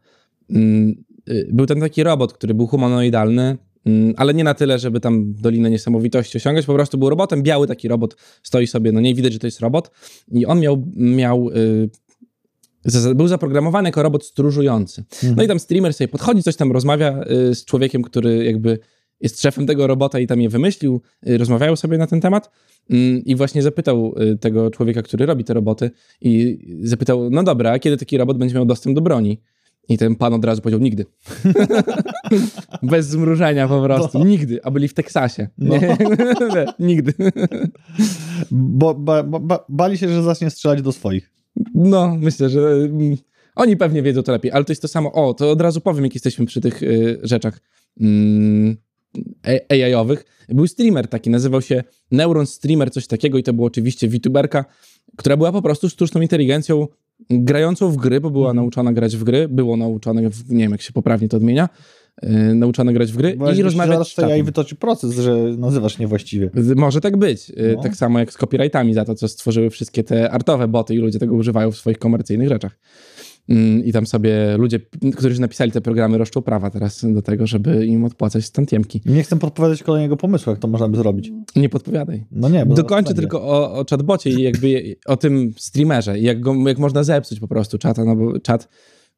Mm, y, Był ten taki robot, który był humanoidalny, mm, ale nie na tyle, żeby tam Dolinę Niesamowitości osiągać, po prostu był robotem, biały taki robot, stoi sobie, no nie widać, że to jest robot i on miał, miał y, był zaprogramowany jako robot stróżujący. No i tam streamer sobie podchodzi, coś tam rozmawia y, z człowiekiem, który jakby jest szefem tego robota i tam je wymyślił, y, rozmawiają sobie na ten temat mm, i właśnie zapytał y, tego człowieka, który robi te roboty i zapytał, no dobra, a kiedy taki robot będzie miał dostęp do broni? I ten pan od razu powiedział, nigdy. (laughs) Bez zmrużenia po prostu, nigdy, a byli w Teksasie. No. (laughs) Nigdy. Bo ba, ba, ba, bali się, że zacznie strzelać do swoich. No, myślę, że mm, Oni pewnie wiedzą to lepiej, ale to jest to samo. O, to od razu powiem, jak jesteśmy przy tych y, rzeczach mm, AI-owych. Był streamer taki, nazywał się Neuron Streamer, coś takiego i to było oczywiście VTuberka, która była po prostu sztuczną inteligencją grającą w gry, bo była Mhm. nauczona grać w gry, było nauczone, w, nie wiem jak się poprawnie to odmienia, yy, grać w gry Bo i rozmawiać zaraz z ja i czatem. wytoczy proces, że nazywasz niewłaściwie. Może tak być. Yy, No. Tak samo jak z copyrightami za to, co stworzyły wszystkie te artowe boty i ludzie tego używają w swoich komercyjnych rzeczach. Mm, I tam sobie ludzie, którzy napisali te programy, roszczą prawa teraz do tego, żeby im odpłacać stantiemki. Nie chcę podpowiadać kolejnego pomysłu, jak to można by zrobić. Nie podpowiadaj. No nie, bo Dokończę tylko o, o chatbocie i jakby o tym streamerze i jak, go, jak można zepsuć po prostu czata, no bo czat,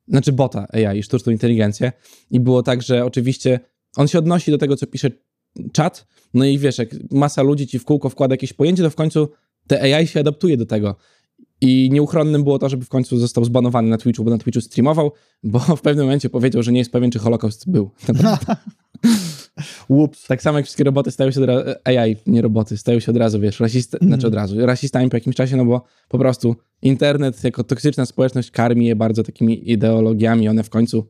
znaczy bota AI, sztuczną inteligencję i było tak, że oczywiście on się odnosi do tego, co pisze czat, no i wiesz, jak masa ludzi ci w kółko wkłada jakieś pojęcie, to w końcu te AI się adaptuje do tego. I nieuchronnym było to, żeby w końcu został zbanowany na Twitchu, bo na Twitchu streamował, bo w pewnym momencie powiedział, że nie jest pewien, czy Holokaust był. (laughs) Ups. Tak samo jak wszystkie roboty stają się od razu, AI, nie roboty, stają się od razu, wiesz, rasista, Mhm. znaczy od razu, rasistami po jakimś czasie, no bo po prostu internet jako toksyczna społeczność karmi je bardzo takimi ideologiami, one w końcu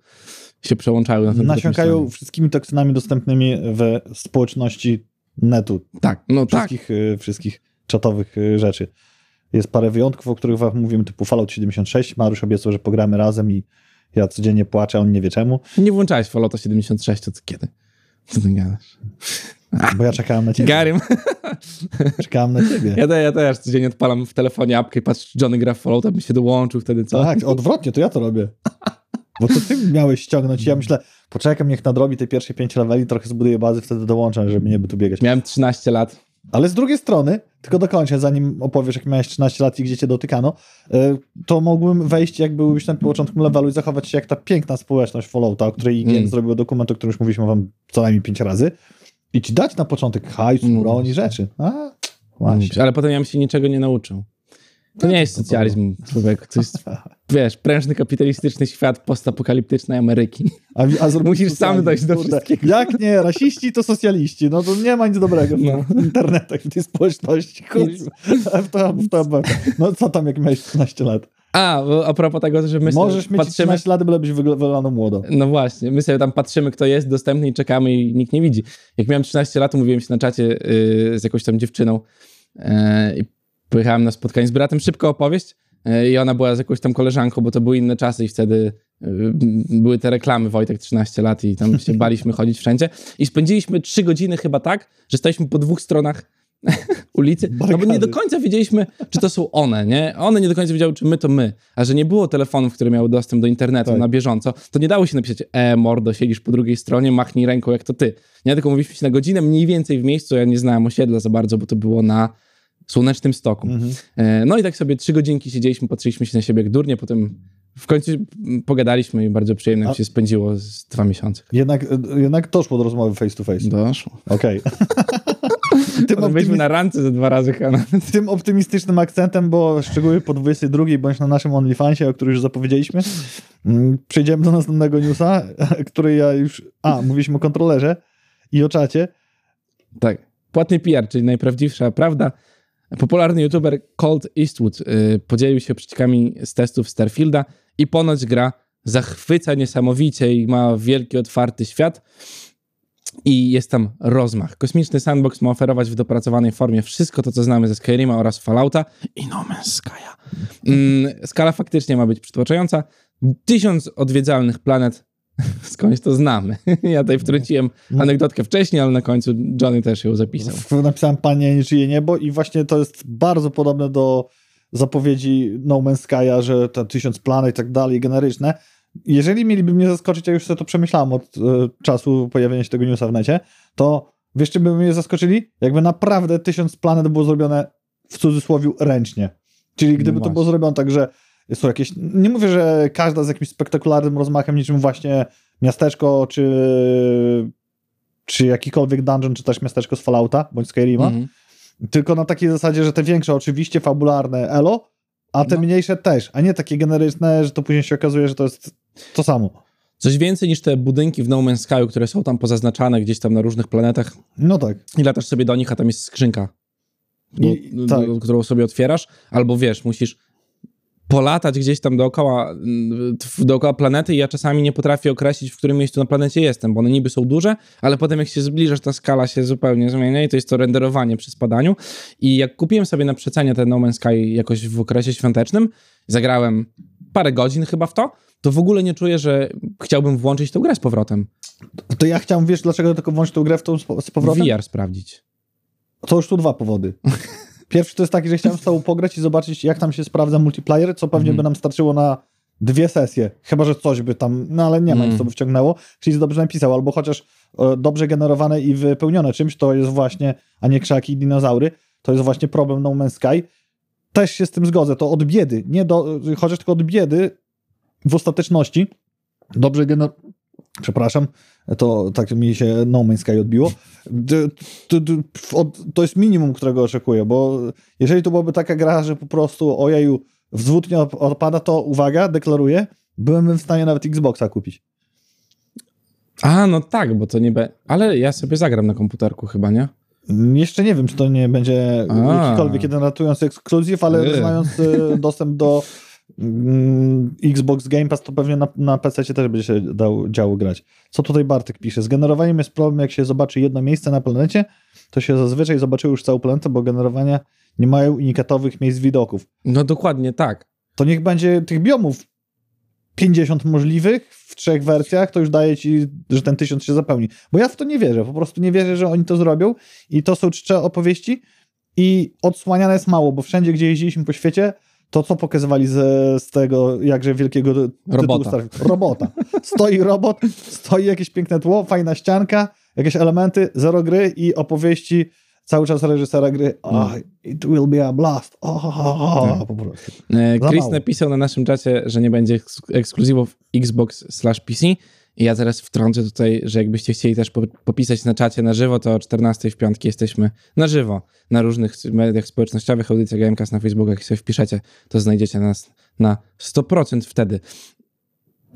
się przełączały. Na Nasiąkają wszystkimi toksynami dostępnymi w społeczności netu. Tak, no tak. Wszystkich, y, wszystkich czatowych y, rzeczy. Jest parę wyjątków, o których wam mówimy, typu Fallout 76. Mariusz obiecał, że pogramy razem i ja codziennie płaczę, on nie wie czemu, Nie włączałeś Fallouta 76, to kiedy? Co ty gadasz? bo ja czekałem na ciebie. Garym. (laughs) Czekałem na ciebie. Ja, te, ja też codziennie odpalam w telefonie apkę i patrzę, czy Johnny gra w Fallouta, by się dołączył wtedy, co? Tak, odwrotnie, to ja to robię. Bo to ty miałeś ściągnąć. Ja myślę, poczekam, niech nadrobi te pierwsze pięć leveli, trochę zbuduję bazy, wtedy dołączam, żeby nie by tu biegać. Miałem 13 lat. Ale z drugiej strony, tylko dokończę, zanim opowiesz, jak miałeś 13 lat i gdzie cię dotykano, y, to mógłbym wejść, jak byłbyś na początku levelu i zachować się jak ta piękna społeczność Fallouta, o której IGN Mm. zrobił dokument, o którym już mówiliśmy wam co najmniej pięć razy i ci dać na początek hajsu, Mm. broń i rzeczy. A, właśnie. Ale potem ja bym się niczego nie nauczył. To nie jest socjalizm, człowiek. To jest, (laughs) wiesz, prężny kapitalistyczny świat postapokaliptycznej Ameryki. A, a Musisz sam dojść do wszystkiego. Jak nie, rasiści to socjaliści. No to nie ma nic dobrego w No. internetach, w tej społeczności. W to, w to, no co tam, jak miałeś 13 lat? A, a propos tego, że my sobie Możesz mieć patrzymy... 13 lat, bylebyś wyglądał młodo. No właśnie, my sobie tam patrzymy, kto jest dostępny i czekamy i nikt nie widzi. Jak miałem 13 lat, mówiłem się na czacie yy, z jakąś tam dziewczyną yy, i pojechałem na spotkanie z bratem. Szybko opowieść i ona była z jakąś tam koleżanką, bo to były inne czasy i wtedy yy, były te reklamy Wojtek 13 lat i tam się baliśmy (laughs) chodzić wszędzie. I spędziliśmy 3 godziny chyba tak, że staliśmy po dwóch stronach (laughs) ulicy, no bo nie do końca wiedzieliśmy, czy to są one, nie? One nie do końca wiedziały, czy my to my. A że nie było telefonów, które miały dostęp do internetu Tak. na bieżąco, to nie dało się napisać, e, mordo, siedzisz po drugiej stronie, machnij ręką, jak to ty. Nie, tylko mówiliśmy się na godzinę mniej więcej w miejscu, ja nie znałem osiedla za bardzo, bo to było na Słonecznym Stoku. Mhm. E, no i tak sobie trzy godzinki siedzieliśmy, patrzyliśmy się na siebie jak durnie, potem w końcu pogadaliśmy i bardzo przyjemnie A- się spędziło z dwa miesiące. Jednak, jednak doszło do rozmowy face to face. Doszło. Okej. (laughs) tym, optymi- na randce ze dwa razy chyba tym optymistycznym akcentem, bo szczegóły po 22 bądź na naszym OnlyFansie, o którym już zapowiedzieliśmy, mm, przejdziemy do następnego newsa, (laughs) który ja już... A, mówiliśmy o kontrolerze i o czacie. Tak. Płatny PR, czyli najprawdziwsza prawda. Popularny youtuber Colt Eastwood y, podzielił się przeciekami z testów Starfielda i ponoć gra zachwyca niesamowicie i ma wielki, otwarty świat. I jest tam rozmach. Kosmiczny sandbox ma oferować w dopracowanej formie wszystko to, co znamy ze Skyrima oraz Fallouta i No Man's Sky'a. Mm, skala faktycznie ma być przytłaczająca. Tysiąc odwiedzalnych planet. (laughs) Skądś to znamy. (laughs) Ja tutaj wtrąciłem anegdotkę wcześniej, ale na końcu Johnny też ją zapisał. Napisałem Panie nie żyje niebo i właśnie to jest bardzo podobne do zapowiedzi No Man's Sky'a, że te tysiąc planet i tak dalej, generyczne. Jeżeli mieliby mnie zaskoczyć, ja już sobie to przemyślałem od e, czasu pojawienia się tego newsa w necie, to wiesz, czy by mnie zaskoczyli? Jakby naprawdę tysiąc planet było zrobione w cudzysłowie ręcznie. Czyli gdyby to właśnie. było zrobione tak, że są jakieś, nie mówię, że każda z jakimś spektakularnym rozmachem, niczym właśnie miasteczko, czy, czy jakikolwiek dungeon, czy też miasteczko z Fallouta, bądź Skyrima, Mhm. tylko na takiej zasadzie, że te większe oczywiście fabularne elo, a te No. mniejsze też, a nie takie generyczne, że to później się okazuje, że to jest to samo. Coś więcej niż te budynki w No Man's Sky, które są tam pozaznaczane gdzieś tam na różnych planetach No tak. i latasz sobie do nich, a tam jest skrzynka, I- do- tak. do- którą sobie otwierasz, albo wiesz, musisz polatać gdzieś tam dookoła, mm, dookoła planety i ja czasami nie potrafię określić, w którym miejscu na planecie jestem, bo one niby są duże, ale potem jak się zbliżasz, ta skala się zupełnie zmienia i to jest to renderowanie przy spadaniu. I jak kupiłem sobie na przecenie ten No Man's Sky jakoś w okresie świątecznym, zagrałem parę godzin chyba w to, to w ogóle nie czuję, że chciałbym włączyć tę grę z powrotem. To ja chciałem, wiesz, dlaczego tylko włączyć tę grę w tą z powrotem? VR sprawdzić. To już tu dwa powody. (laughs) Pierwszy to jest taki, że chciałem z tobą pograć i zobaczyć, jak tam się sprawdza multiplayer, co pewnie mm. by nam starczyło na dwie sesje. Chyba, że coś by tam, no ale nie ma, mm. co by wciągnęło. Czyli dobrze napisał, albo chociaż e, dobrze generowane i wypełnione czymś, to jest właśnie, a nie krzaki i dinozaury, to jest właśnie problem No Man's Sky. Też się z tym zgodzę, to od biedy, nie do, chociaż tylko od biedy w ostateczności dobrze gener przepraszam, to tak mi się No Man's Sky odbiło. To, jest minimum, którego oczekuję, bo jeżeli to byłaby taka gra, że po prostu ojeju, nie odpada, to uwaga, deklaruję, byłbym w stanie nawet Xboxa kupić. A, no tak, bo to nie be... Ale ja sobie zagram na komputerku chyba, nie? Jeszcze nie wiem, czy to nie będzie A. jakikolwiek jeden ratujący ekskluzyw, ale znając y, dostęp do Xbox Game Pass to pewnie na, na PC też będzie się dał, działo grać. Co tutaj Bartek pisze? Z generowaniem jest problem, jak się zobaczy jedno miejsce na planecie, to się zazwyczaj zobaczyło już całą planetę, bo generowania nie mają unikatowych miejsc widoków. No dokładnie tak. To niech będzie tych biomów 50 możliwych w trzech wersjach, to już daje ci, że ten tysiąc się zapełni. Bo ja w to nie wierzę, po prostu nie wierzę, że oni to zrobią i to są czcze opowieści i odsłaniane jest mało, bo wszędzie, gdzie jeździliśmy po świecie, to, co pokazywali z, z tego jakże wielkiego robota. robota. Stoi robot, stoi jakieś piękne tło, fajna ścianka, jakieś elementy, zero gry i opowieści cały czas reżysera gry. Oh, it will be a blast. Oh, oh, oh, po prostu. E, Chris napisał na naszym czacie, że nie będzie ekskluzywów Xbox slash PC. I ja teraz wtrącę tutaj, że jakbyście chcieli też popisać na czacie na żywo, to o 14 w piątki jesteśmy na żywo na różnych mediach społecznościowych, audycja Gamecast na Facebooku, jak sobie wpiszecie, to znajdziecie nas na 100% wtedy.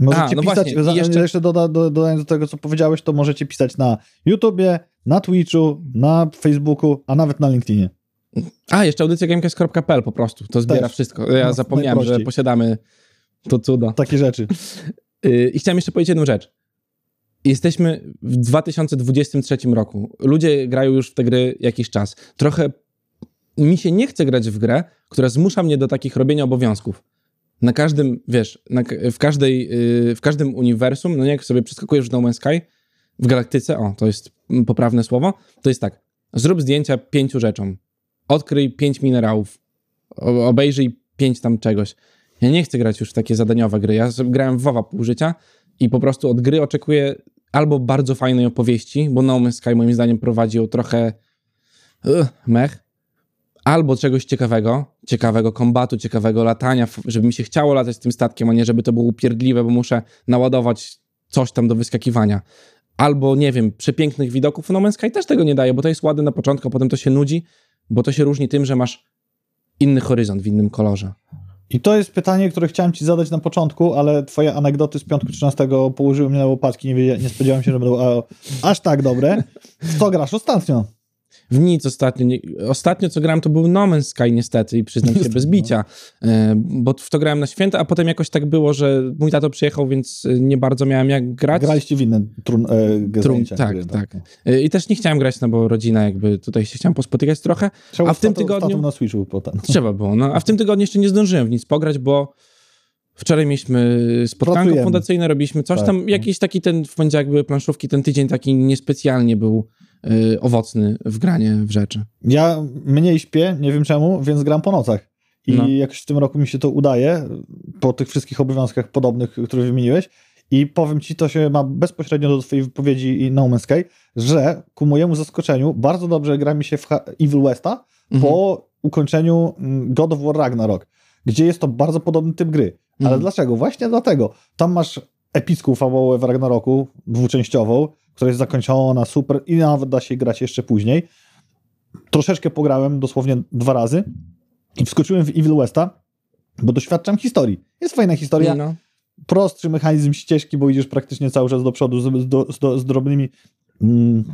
Możecie A, no pisać, właśnie, jeszcze, jeszcze doda, do, dodając do tego, co powiedziałeś, to możecie pisać na YouTubie, na Twitchu, na Facebooku, a nawet na LinkedInie. A, jeszcze audycja gamecast.pl po prostu, to zbiera Też. wszystko. Ja no, zapomniałem, że posiadamy to cudo. Takie rzeczy. (laughs) Y, I chciałem jeszcze powiedzieć jedną rzecz. Jesteśmy w 2023 roku. Ludzie grają już w te gry jakiś czas. Trochę mi się nie chce grać w grę, która zmusza mnie do takich robienia obowiązków. Na każdym, wiesz, na, w, każdej, yy, w każdym uniwersum, no nie, jak sobie przeskakujesz w No Man's Sky, w galaktyce, o, to jest poprawne słowo, to jest tak, zrób zdjęcia pięciu rzeczom, odkryj pięć minerałów, obejrzyj pięć tam czegoś. Ja nie chcę grać już w takie zadaniowe gry. Ja grałem w WoWa pół życia i po prostu od gry oczekuję albo bardzo fajnej opowieści, bo No Man's Sky moim zdaniem prowadzi trochę mech, albo czegoś ciekawego, ciekawego kombatu, ciekawego latania, żeby mi się chciało latać tym statkiem, a nie żeby to było upierdliwe, bo muszę naładować coś tam do wyskakiwania. Albo, nie wiem, przepięknych widoków. No Man's Sky też tego nie daje, bo to jest ładne na początku, a potem to się nudzi, bo to się różni tym, że masz inny horyzont w innym kolorze. I to jest pytanie, które chciałem ci zadać na początku, ale twoje anegdoty z piątku 13 położyły mnie na łopatki. Nie, nie spodziewałem się, że będą aż tak dobre. W co grasz ostatnio? W nic ostatnio. Nie, ostatnio co grałem to był No Man's Sky niestety i przyznam się bez bicia, e, bo w to grałem na święta, a potem jakoś tak było, że mój tato przyjechał, więc e, nie bardzo miałem jak grać. Graliście w inne trun, e, trun Tak, tak. E, I też nie chciałem grać, no bo rodzina jakby tutaj się chciałem pospotykać trochę, Trzeba a w tym tygodniu... na Switchu potem. (laughs) Trzeba było, no, a w tym tygodniu jeszcze nie zdążyłem w nic pograć, bo Wczoraj mieliśmy spotkanko Pracujemy. fundacyjne, robiliśmy coś tak. tam, jakiś taki ten, w poniedziałek były planszówki, ten tydzień taki niespecjalnie był y, owocny w granie w rzeczy. Ja mniej śpię, nie wiem czemu, więc gram po nocach. I no. jakoś w tym roku mi się to udaje, po tych wszystkich obowiązkach podobnych, które wymieniłeś. I powiem ci, to się ma bezpośrednio do twojej wypowiedzi i No Man's Sky, że ku mojemu zaskoczeniu bardzo dobrze gra mi się w Evil Westa mhm. po ukończeniu mm, God of War Ragnarok, gdzie jest to bardzo podobny typ gry. Ale mhm. dlaczego? Właśnie dlatego. Tam masz epicką fabułę w Ragnaroku, dwuczęściową, która jest zakończona super i nawet da się grać jeszcze później. Troszeczkę pograłem, dosłownie dwa razy i wskoczyłem w Evil Westa, bo doświadczam historii. Jest fajna historia. No. Prostszy mechanizm ścieżki, bo idziesz praktycznie cały czas do przodu z, z, z drobnymi, mm,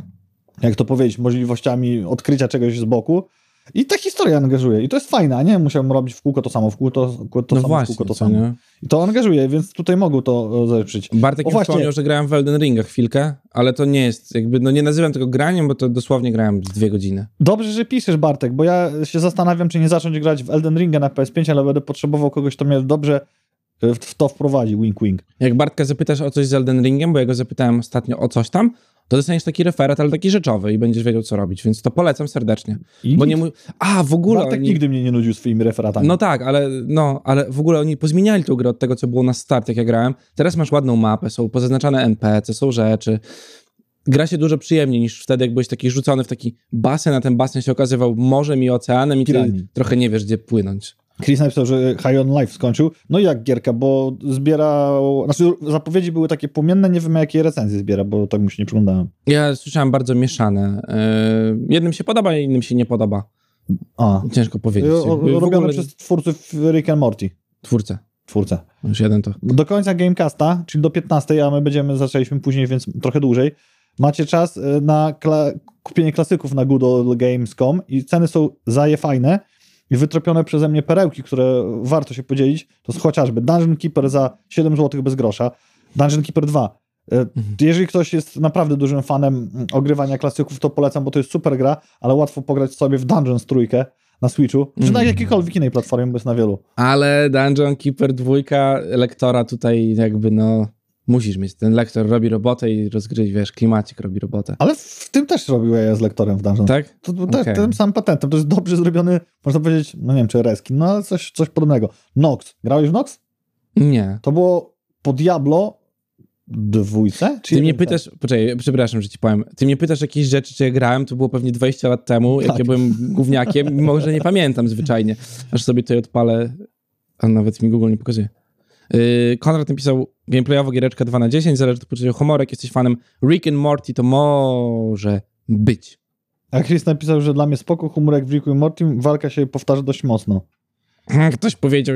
jak to powiedzieć, możliwościami odkrycia czegoś z boku. I ta historia angażuje. I to jest fajne, a nie musiałem robić w kółko to samo, w kółko to, to no samo, właśnie, w kółko to samo. nie? I to angażuje, więc tutaj mogą to e, zepsuć. Bartek O, mi wspomniał, że grałem w Elden Ringa chwilkę, ale to nie jest, jakby, no nie nazywam tego graniem, bo to dosłownie grałem dwie godziny. Dobrze, że piszesz, Bartek, bo ja się zastanawiam, czy nie zacząć grać w Elden Ringa na PS5, ale będę potrzebował kogoś, kto mnie dobrze w to wprowadzi, wink wink. Jak Bartka zapytasz o coś z Elden Ringiem, bo ja go zapytałem ostatnio o coś tam, to dostaniesz taki referat, ale taki rzeczowy i będziesz wiedział, co robić, więc to polecam serdecznie. I Bo nie mu... A, w ogóle Bartek oni... nigdy mnie nie nudził swoimi referatami. No tak, ale, no, ale w ogóle oni pozmieniali tą grę od tego, co było na start, jak ja grałem. Teraz masz ładną mapę, są pozaznaczane NPC, są rzeczy. Gra się dużo przyjemniej niż wtedy, jak byłeś taki rzucony w taki basen, a ten basen się okazywał morzem i oceanem i ty trochę nie wiesz, gdzie płynąć. Chris napisał, że High on Life skończył. No i jak gierka, bo zbierał... Znaczy zapowiedzi były takie płomienne, nie wiem jakie recenzje zbiera, bo tak mu się nie przyglądałem. Ja słyszałem bardzo mieszane. Yy, jednym się podoba, innym się nie podoba. A. Ciężko powiedzieć. Robione ogóle przez twórców Rick and Morty. Twórcę. Twórcę. Już jeden to. Do końca Gamecasta, czyli do 15, a my będziemy, zaczęliśmy później, więc trochę dłużej, macie czas y, na kla- kupienie klasyków na goodoldgames.com i ceny są zaje fajne i wytropione przeze mnie perełki, które warto się podzielić. To jest chociażby Dungeon Keeper za 7 zł bez grosza, Dungeon Keeper 2. Y, Jeżeli ktoś jest naprawdę dużym fanem mm, ogrywania klasyków, to polecam, bo to jest super gra, ale łatwo pograć sobie w Dungeons trójkę na Switchu, czy na Mhm. jakiejkolwiek innej platformie, bo jest na wielu. Ale Dungeon Keeper dwójka lektora tutaj jakby no musisz mieć. Ten lektor robi robotę i rozgryź, wiesz, klimacik robi robotę. Ale w tym też robił ja z lektorem w Dungeon. Tak? To, to, Okej. Tym samym patentem. To jest dobrze zrobiony, można powiedzieć, no nie wiem, czy reskin, no ale coś, coś podobnego. Nox. Grałeś w Nox? Nie. To było po Diablo dwójce? Czy Ty mnie pytasz, poczekaj, przepraszam, że ci powiem. Ty mnie pytasz jakieś rzeczy, czy ja grałem, to było pewnie 20 lat temu, jak Tak. ja byłem gówniakiem, mimo że nie pamiętam zwyczajnie. Aż sobie tutaj odpalę, a nawet mi Google nie pokazuje. Yy, Konrad napisał gameplayowo giereczka 2 na 10, zależy od poczucia humoru, jak jesteś fanem Rick and Morty, to może być. A Chris napisał, że dla mnie spoko, humor jak w Ricku i Mortim, walka się powtarza dość mocno. Ktoś powiedział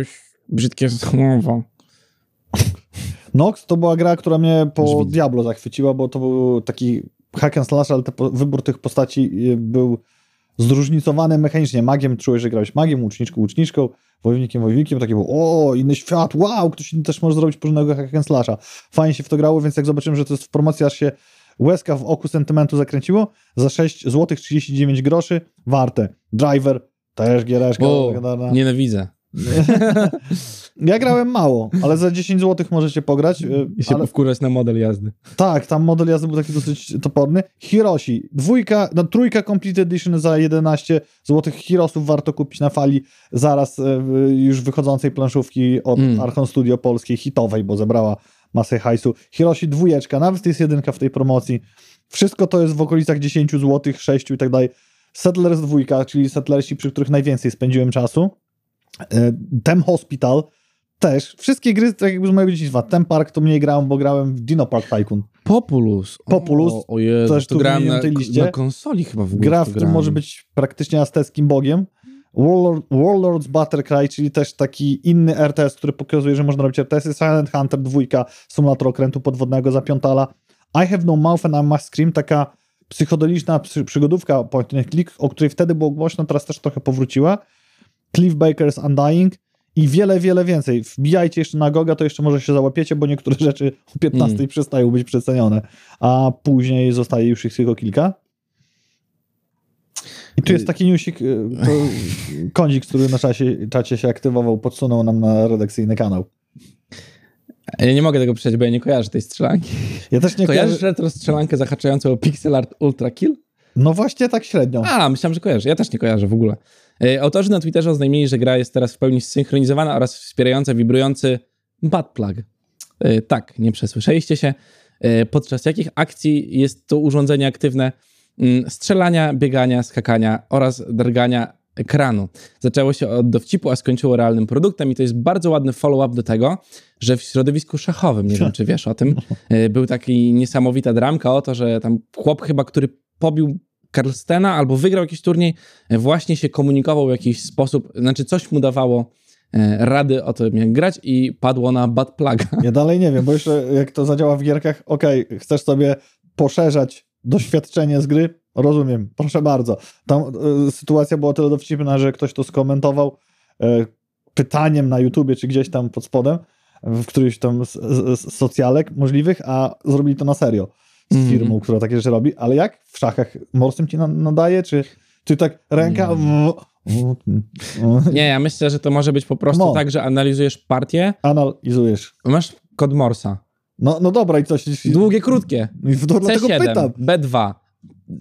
brzydkie słowo. Nox to była gra, która mnie po. Diablo zachwyciła, bo to był taki hack and slash, ale te, po- wybór tych postaci y, był zróżnicowany mechanicznie. Magiem czułeś, że grałeś magiem, łuczniczką, łuczniczką, wojownikiem, wojownikiem, takie było, o, inny świat, wow, ktoś inny też może zrobić porządnego hack and slasha. Fajnie się w to grało, więc jak zobaczyłem, że to jest w promocji, aż się łezka w oku sentymentu zakręciło, za 6 zł 39 groszy, warte. Driver, też giereszka. O, nienawidzę. (laughs) Ja grałem mało, ale za 10 zł możecie pograć. y, I się ale... powkurzać na model jazdy. Tak, tam model jazdy był taki dosyć toporny. Hiroshi, dwójka, no trójka Complete Edition za 11 zł. Hirosów warto kupić na fali zaraz e, już wychodzącej planszówki od Mm. Archon Studio polskiej, hitowej, bo zebrała masę hajsu. Hiroshi dwójeczka, nawet jest jedynka w tej promocji. Wszystko to jest w okolicach 10 zł, 6 i tak dalej. Settlers dwójka, czyli settlersi, przy których najwięcej spędziłem czasu. E, Tem Hospital też. Wszystkie gry tak jakby z mojego dzieciństwa. Tem Park to mniej grałem, bo grałem w Dino Park Tycoon. Populus. Populus. O, o Jezu, Też to tu grałem na, tej liście. na konsoli chyba w ogóle. Gra, w którym może być praktycznie azteckim bogiem. Warlord, Warlords Buttercry, czyli też taki inny RTS, który pokazuje, że można robić RTS-y. Silent Hunter 2, symulator okrętu podwodnego za piątala. I Have No Mouth and I Must Scream, taka psychodeliczna przy, przygodówka point and click, o której wtedy było głośno, teraz też trochę powróciła. Cliff Baker's Undying i wiele, wiele więcej. Wbijajcie jeszcze na Goga, to jeszcze może się załapiecie, bo niektóre (laughs) rzeczy o 15 Mm. przestają być przecenione, a później zostaje już ich tylko kilka. I tu jest taki newsik, y, to (laughs) kądzik, który na czasie, czacie się aktywował, podsunął nam na redakcyjny kanał. Ja nie mogę tego przejść, bo ja nie kojarzę tej strzelanki. Ja też nie Kojarzysz kojarzę. retro strzelankę zahaczającą o pixel art ultra kill? No właśnie tak średnio. A, myślałem, że kojarzysz. Ja też nie kojarzę w ogóle. E, Autorzy na Twitterze oznajmili, że gra jest teraz w pełni zsynchronizowana oraz wspierająca wibrujący butt plug. E, Tak, nie przesłyszeliście się. E, Podczas jakich akcji jest to urządzenie aktywne? Mm, Strzelania, biegania, skakania oraz drgania ekranu. Zaczęło się od dowcipu, a skończyło realnym produktem i to jest bardzo ładny follow-up do tego, że w środowisku szachowym, nie wiem (laughs) czy wiesz o tym, był taki niesamowita dramka o to, że tam chłop chyba, który pobił Carlstena albo wygrał jakiś turniej, e, właśnie się komunikował w jakiś sposób, znaczy coś mu dawało e, rady o tym, jak grać i padło na bad plaga. (laughs) Ja dalej nie wiem, bo jeszcze jak to zadziała w gierkach, okej, chcesz sobie poszerzać doświadczenie z gry, rozumiem, proszę bardzo. Tam y, sytuacja była tyle dowcipna, że ktoś to skomentował y, pytaniem na YouTubie, czy gdzieś tam pod spodem, w którymś tam z, socjalek możliwych, a zrobili to na serio z Mhm. firmą, która takie rzeczy robi. Ale jak w szachach morsem ci na, nadaje, czy ty tak ręka... Nie, ja myślę, że to może być po prostu No. tak, że analizujesz partię, Analizujesz. masz kod Morsa. No, no dobra, i coś... Długie, krótkie. Dlatego C7, pytam. B2.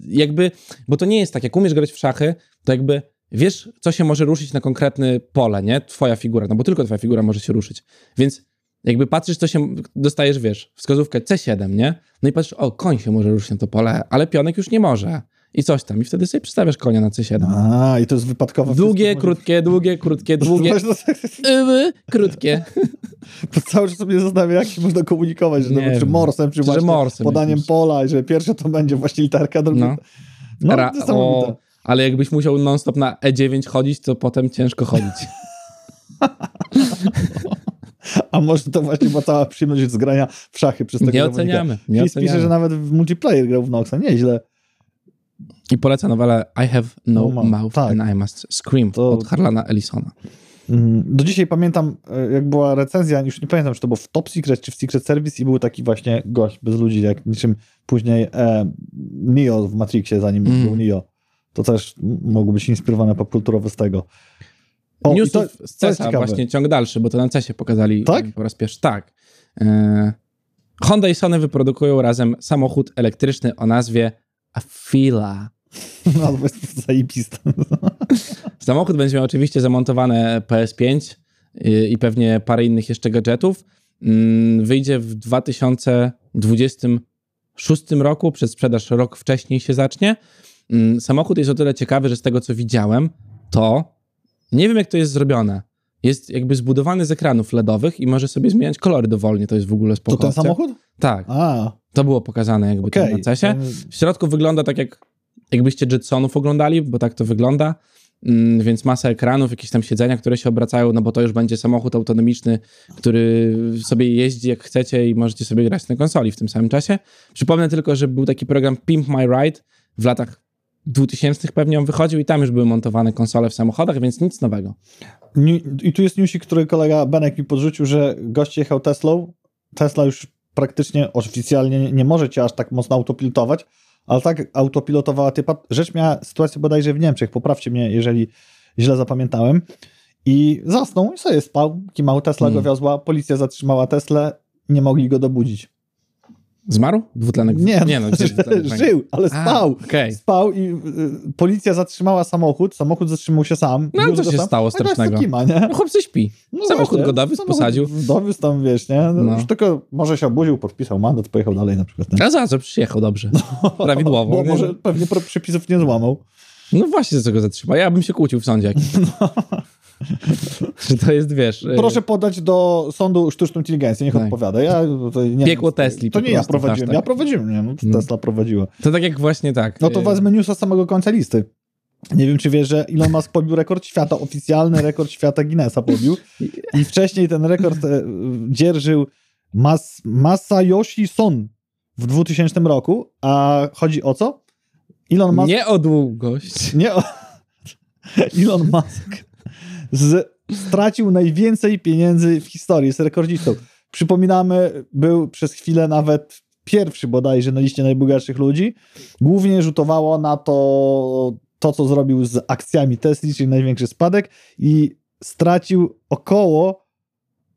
Jakby, bo to nie jest tak, jak umiesz grać w szachy, to jakby wiesz, co się może ruszyć na konkretne pole, nie? Twoja figura, no bo tylko twoja figura może się ruszyć. Więc jakby patrzysz, co się, dostajesz, wiesz, wskazówkę C7, nie? No i patrzysz, o, koń się może ruszyć na to pole, ale pionek już nie może. I coś tam. I wtedy sobie przestawiasz konia na C7. A, i to jest wypadkowe. Długie, krótkie, długie, krótkie, (laughs) długie, Yy, krótkie. (laughs) To cały czas sobie zastanawiam, jak się można komunikować, że Nie no, czy morsem, czy Czy właśnie morsem podaniem pola, i że pierwsze to będzie właśnie literka, drugie... No. No, Ra- o, ale jakbyś musiał non-stop na E9 chodzić, to potem ciężko chodzić. (laughs) A może to właśnie była cała przyjemność z grania w szachy przez tego Nie oceniamy. Nie Fils pisze, że nawet w multiplayer grał w Noxa, nieźle. I poleca nowelę I Have No, No mouth. Tak. and I Must Scream To- od Harlana Ellisona. Mm, Do dzisiaj pamiętam, e, jak była recenzja, już nie pamiętam, czy to było w Top Secret, czy w Secret Service i był taki właśnie gość bez ludzi, jak niczym później e, Neo w Matrixie, zanim Mm. był Neo. To też mogło być inspirowane popkulturowo z tego. O, Newsów to, z to jest CESa właśnie ciąg dalszy, bo to na CESie pokazali Tak? po raz pierwszy. Tak. E, Honda i Sony wyprodukują razem samochód elektryczny o nazwie Afila. (laughs) Nazwa jest po prostu zajebista. (laughs) Samochód będzie miał oczywiście zamontowane PS5 y, i pewnie parę innych jeszcze gadżetów. Mm, Wyjdzie w 2026 roku, przez sprzedaż rok wcześniej się zacznie. Mm, Samochód jest o tyle ciekawy, że z tego co widziałem, to nie wiem jak to jest zrobione. Jest jakby zbudowany z ekranów LEDowych i może sobie zmieniać kolory dowolnie. To jest w ogóle To spoko. ten opcja. samochód? Tak, A, to było pokazane jakby okay. na CESie. W środku wygląda tak jak jakbyście Jetsonów oglądali, bo tak to wygląda. Mm, Więc masa ekranów, jakieś tam siedzenia, które się obracają, no bo to już będzie samochód autonomiczny, który sobie jeździ jak chcecie i możecie sobie grać na konsoli w tym samym czasie. Przypomnę tylko, że był taki program Pimp My Ride w latach 2000 pewnie on wychodził i tam już były montowane konsole w samochodach, więc nic nowego. I tu jest newsik, który kolega Benek mi podrzucił, że gość jechał Teslą. Tesla już praktycznie oficjalnie nie- nie może cię aż tak mocno autopilotować, ale tak autopilotowała typa. Rzecz miała sytuację bodajże w Niemczech, poprawcie mnie, jeżeli źle zapamiętałem. I zasnął i sobie spał, kimał, Tesla Hmm. go wiozła, policja zatrzymała Teslę, nie mogli go dobudzić. Zmarł? Dwutlenek? Nie, nie no, gdzie dwutlenek węgla? (laughs) żył, ale A, spał. Okej. Spał i y, policja zatrzymała samochód, samochód zatrzymał się sam. No, co się stało strasznego? Kima, nie? No chłopcy śpi. No Samochód właśnie, go dowiózł, posadził. Dowiózł tam, wiesz, nie? No. No. Już tylko może się obudził, podpisał mandat, pojechał dalej na przykład. Nie? A za co? Przyjechał dobrze. Prawidłowo. Bo może pewnie przepisów nie złamał. No właśnie, za co go zatrzyma. Ja bym się kłócił w sądzie. jakimś. (laughs) Że to jest, wiesz... y, Proszę podać do sądu sztuczną inteligencję, niech Tak. odpowiada. Ja nie Piekło Tesli To nie ja prostu, prowadziłem, hashtag. ja prowadziłem, nie, no, No. Tesla prowadziła. To tak jak właśnie tak. No to y, wezmę newsa z samego końca listy. Nie wiem, czy wiesz, że Elon Musk pobił rekord świata, oficjalny rekord świata Guinnessa pobił. I wcześniej ten rekord e, dzierżył Mas Masayoshi Son w 2000 roku. A chodzi o co? Elon Musk... Nie o długość. Nie o... (laughs) Elon Musk z... stracił najwięcej pieniędzy w historii, jest rekordzistą. Przypominamy, był przez chwilę nawet pierwszy bodajże na liście najbogatszych ludzi. Głównie rzutowało na to to, co zrobił z akcjami Tesla, czyli największy spadek i stracił około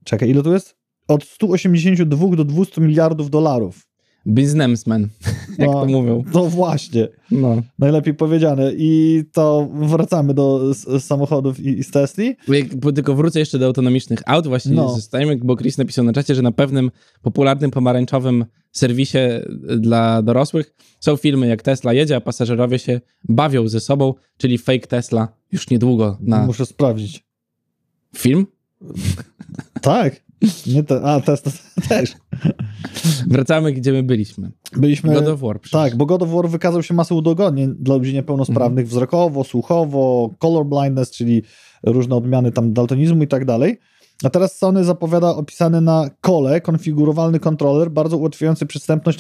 czekaj, ile to jest? Od 182 do 200 miliardów dolarów. Businessman, (laughs) jak No. to mówią. No właśnie. No. Najlepiej powiedziane. I to wracamy do samochodów i, i z Tesli. Jak, tylko wrócę jeszcze do autonomicznych aut. Właśnie No. zostajemy, bo Chris napisał na czacie, że na pewnym popularnym pomarańczowym serwisie y, dla dorosłych są filmy, jak Tesla jedzie, a pasażerowie się bawią ze sobą, czyli fake Tesla już niedługo na Muszę sprawdzić. film. Tak. Nie te, a, Tesla (laughs) też. Wracamy, gdzie my byliśmy. Byliśmy... God of War. przecież. Tak, bo God of War wykazał się masą udogodnień dla ludzi niepełnosprawnych wzrokowo, słuchowo, color blindness, czyli różne odmiany tam daltonizmu i tak dalej. A teraz Sony zapowiada opisany na kole konfigurowalny kontroler, bardzo ułatwiający przystępność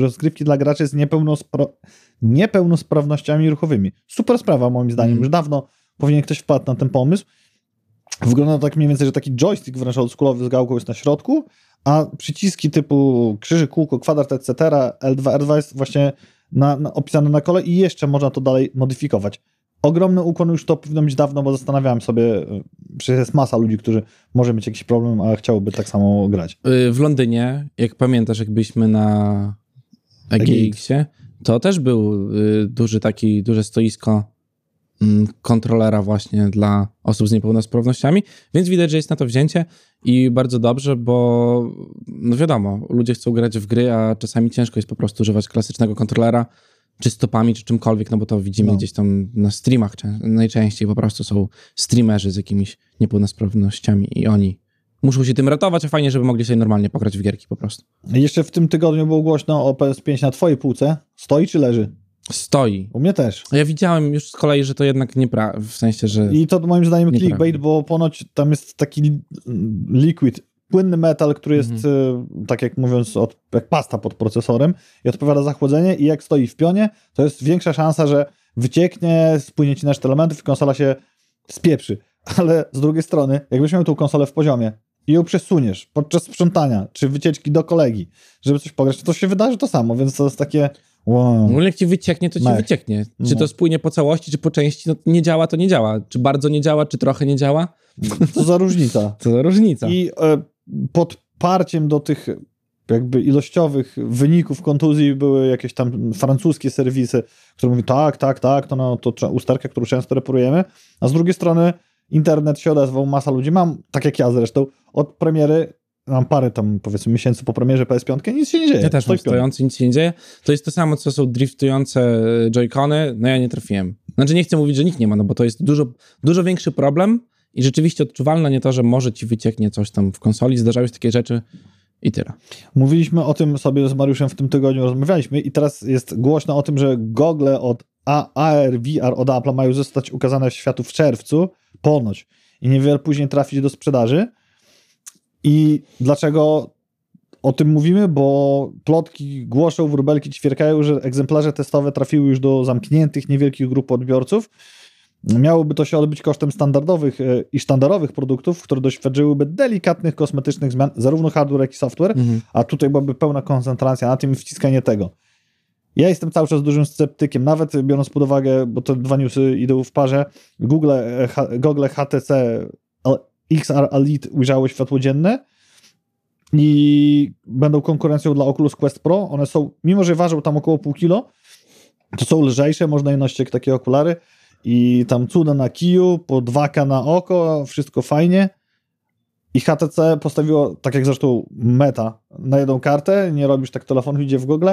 rozgrywki dla graczy z niepełnospra niepełnosprawnościami ruchowymi. Super sprawa moim zdaniem, Mm. już dawno powinien ktoś wpadł na ten pomysł. Wygląda tak mniej więcej, że taki joystick wręcz oldschoolowy z gałką jest na środku, a przyciski typu krzyżyk, kółko, kwadrat, etc., L2, R2 jest właśnie na, na, opisane na kole i jeszcze można to dalej modyfikować. Ogromny ukłon już to powinno być dawno, bo zastanawiałem sobie, y, przecież jest masa ludzi, którzy może mieć jakiś problem, a chciałoby tak samo grać. Y, W Londynie, jak pamiętasz, jak byliśmy na EGX-ie, to też był y, duży taki, duże stoisko kontrolera właśnie dla osób z niepełnosprawnościami, więc widać, że jest na to wzięcie i bardzo dobrze, bo no wiadomo, ludzie chcą grać w gry, a czasami ciężko jest po prostu używać klasycznego kontrolera, czy stopami, czy czymkolwiek, no bo to widzimy No. gdzieś tam na streamach czę- najczęściej po prostu są streamerzy z jakimiś niepełnosprawnościami i oni muszą się tym ratować, a fajnie, żeby mogli sobie normalnie pograć w gierki po prostu. Jeszcze w tym tygodniu było głośno o PS5 na twojej półce. Stoi czy leży? Stoi. U mnie też. Ja widziałem już z kolei, że to jednak nie pra... w sensie, że... I to moim zdaniem clickbait, bo ponoć tam jest taki liquid, płynny metal, który jest, Mhm. y, tak jak mówiąc, od, jak pasta pod procesorem i odpowiada za chłodzenie i jak stoi w pionie, to jest większa szansa, że wycieknie, spłynie ci na resztę elementów i konsola się spieprzy. (laughs) Ale z drugiej strony, jakbyś miał tą konsolę w poziomie i ją przesuniesz podczas sprzątania, czy wycieczki do kolegi, żeby coś pograć, to się wydarzy to samo, więc to jest takie wow. No, jak ci wycieknie, to ci Mech. wycieknie. Czy No. to spłynie po całości, czy po części, no nie działa, to nie działa. Czy bardzo nie działa, czy trochę nie działa? Co za różnica. (laughs) To za różnica. I e, podparciem do tych jakby ilościowych wyników kontuzji były jakieś tam francuskie serwisy, które mówią tak, tak, tak, to, no, to usterka, którą często reperujemy, a z drugiej strony internet się odezwał, masa ludzi, mam, tak jak ja zresztą, od premiery, mam parę tam powiedzmy miesięcy po premierze PS5, nic się nie dzieje. Ja też mam stojący, nic się nie dzieje. To jest to samo, co są driftujące e, joycony. No ja nie trafiłem. Znaczy nie chcę mówić, że nikt nie ma, no bo to jest dużo, dużo większy problem i rzeczywiście odczuwalne nie to, że może ci wycieknie coś tam w konsoli, zdarzały się takie rzeczy i tyle. Mówiliśmy o tym sobie z Mariuszem w tym tygodniu, rozmawialiśmy i teraz jest głośno o tym, że gogle od AR, VR od Apple mają zostać ukazane w światu w czerwcu, ponoć, i niewiele później trafić do sprzedaży. I dlaczego o tym mówimy? Bo plotki głoszą, wróbelki ćwierkają, że egzemplarze testowe trafiły już do zamkniętych, niewielkich grup odbiorców. Miałoby to się odbyć kosztem standardowych e, i sztandarowych produktów, które doświadczyłyby delikatnych kosmetycznych zmian, zarówno hardware, jak i software, Mhm. a tutaj byłaby pełna koncentracja na tym i wciskanie tego. Ja jestem cały czas dużym sceptykiem, nawet biorąc pod uwagę, bo te dwa newsy idą w parze, Google, e, H, Google HTC XR Elite ujrzały światło dzienne i będą konkurencją dla Oculus Quest Pro. One są, mimo że ważą tam około pół kilo, to są lżejsze, można je nosić jak takie okulary i tam cuda na kiju, po 2K na oko, wszystko fajnie. I HTC postawiło, tak jak zresztą Meta, na jedną kartę, nie robisz tak telefonu, idzie w Google,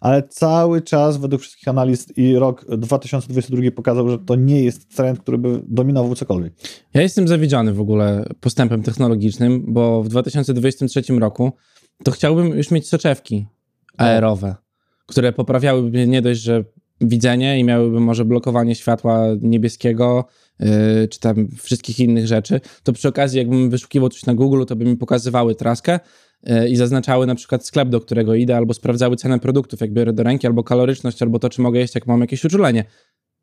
ale cały czas według wszystkich analiz i rok 2022 pokazał, że to nie jest trend, który by dominował cokolwiek. Ja jestem zawiedziony w ogóle postępem technologicznym, bo w 2023 roku to chciałbym już mieć soczewki aerowe, które poprawiałyby nie dość, że widzenie i miałyby może blokowanie światła niebieskiego, yy, czy tam wszystkich innych rzeczy, to przy okazji jakbym wyszukiwał coś na Google, to by mi pokazywały traskę i zaznaczały na przykład sklep, do którego idę, albo sprawdzały cenę produktów, jak biorę do ręki, albo kaloryczność, albo to, czy mogę jeść, jak mam jakieś uczulenie.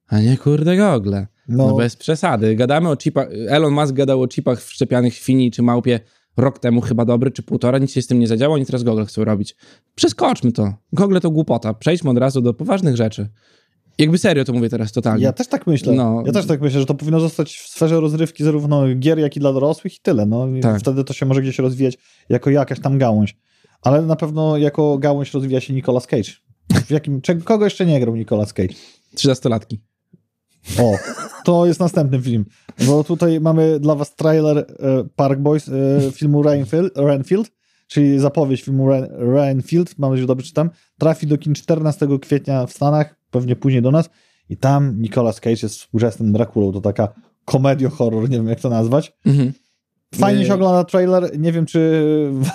A nie kurde gogle. No, No bez przesady. Gadamy o chipach. Elon Musk gadał o chipach wszczepianych w świni czy małpie rok temu chyba dobry, czy półtora. Nic się z tym nie zadziało, oni teraz Google chcą robić. Przeskoczmy to. Google to głupota. Przejdźmy od razu do poważnych rzeczy. Jakby serio to mówię teraz totalnie. ja też tak myślę. No. Ja też tak myślę, że to powinno zostać w sferze rozrywki zarówno gier, jak i dla dorosłych i tyle. No. I Tak. Wtedy to się może gdzieś rozwijać jako jakaś tam gałąź. Ale na pewno jako gałąź rozwija się Nicolas Cage. W jakim, kogo jeszcze nie grał Nicolas Cage? 13-latki. O, to jest następny film. Bo tutaj mamy dla was trailer e, Park Boys e, filmu Rainfield, Renfield, czyli zapowiedź filmu Ren, Renfield, mam nadzieję, że dobrze czytam. Trafi do kin 14 kwietnia w Stanach, pewnie później do nas. I tam Nicolas Cage jest współczesnym Drakulą. To taka komedio-horror, nie wiem jak to nazwać. Mhm. Fajnie Nie. się ogląda trailer. Nie wiem, czy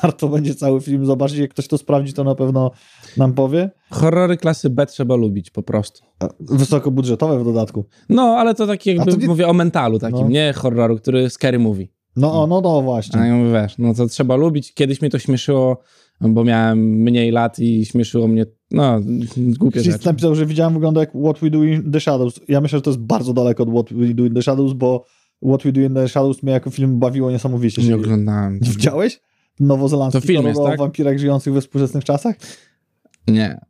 warto będzie cały film zobaczyć. Jak ktoś to sprawdzi, to na pewno nam powie. Horrory klasy B trzeba lubić po prostu. A, Wysokobudżetowe w dodatku. No, ale to taki jakby to nie- mówię o mentalu takim, No. nie horroru, który scary mówi. No, o, no, no właśnie. A ja mówię, wiesz, no to trzeba lubić. Kiedyś mnie to śmieszyło, bo miałem mniej lat i śmieszyło mnie, no, głupie Chris rzeczy. napisał, że widziałem wygląda jak What We Do in the Shadows. Ja myślę, że to jest bardzo daleko od What We Do in the Shadows, bo What We Do in the Shadows mnie jako film bawiło niesamowicie. Nie oglądałem. Widziałeś? Nowozelandzki To film jest, horror o tak? wampirach żyjących we współczesnych czasach? Nie.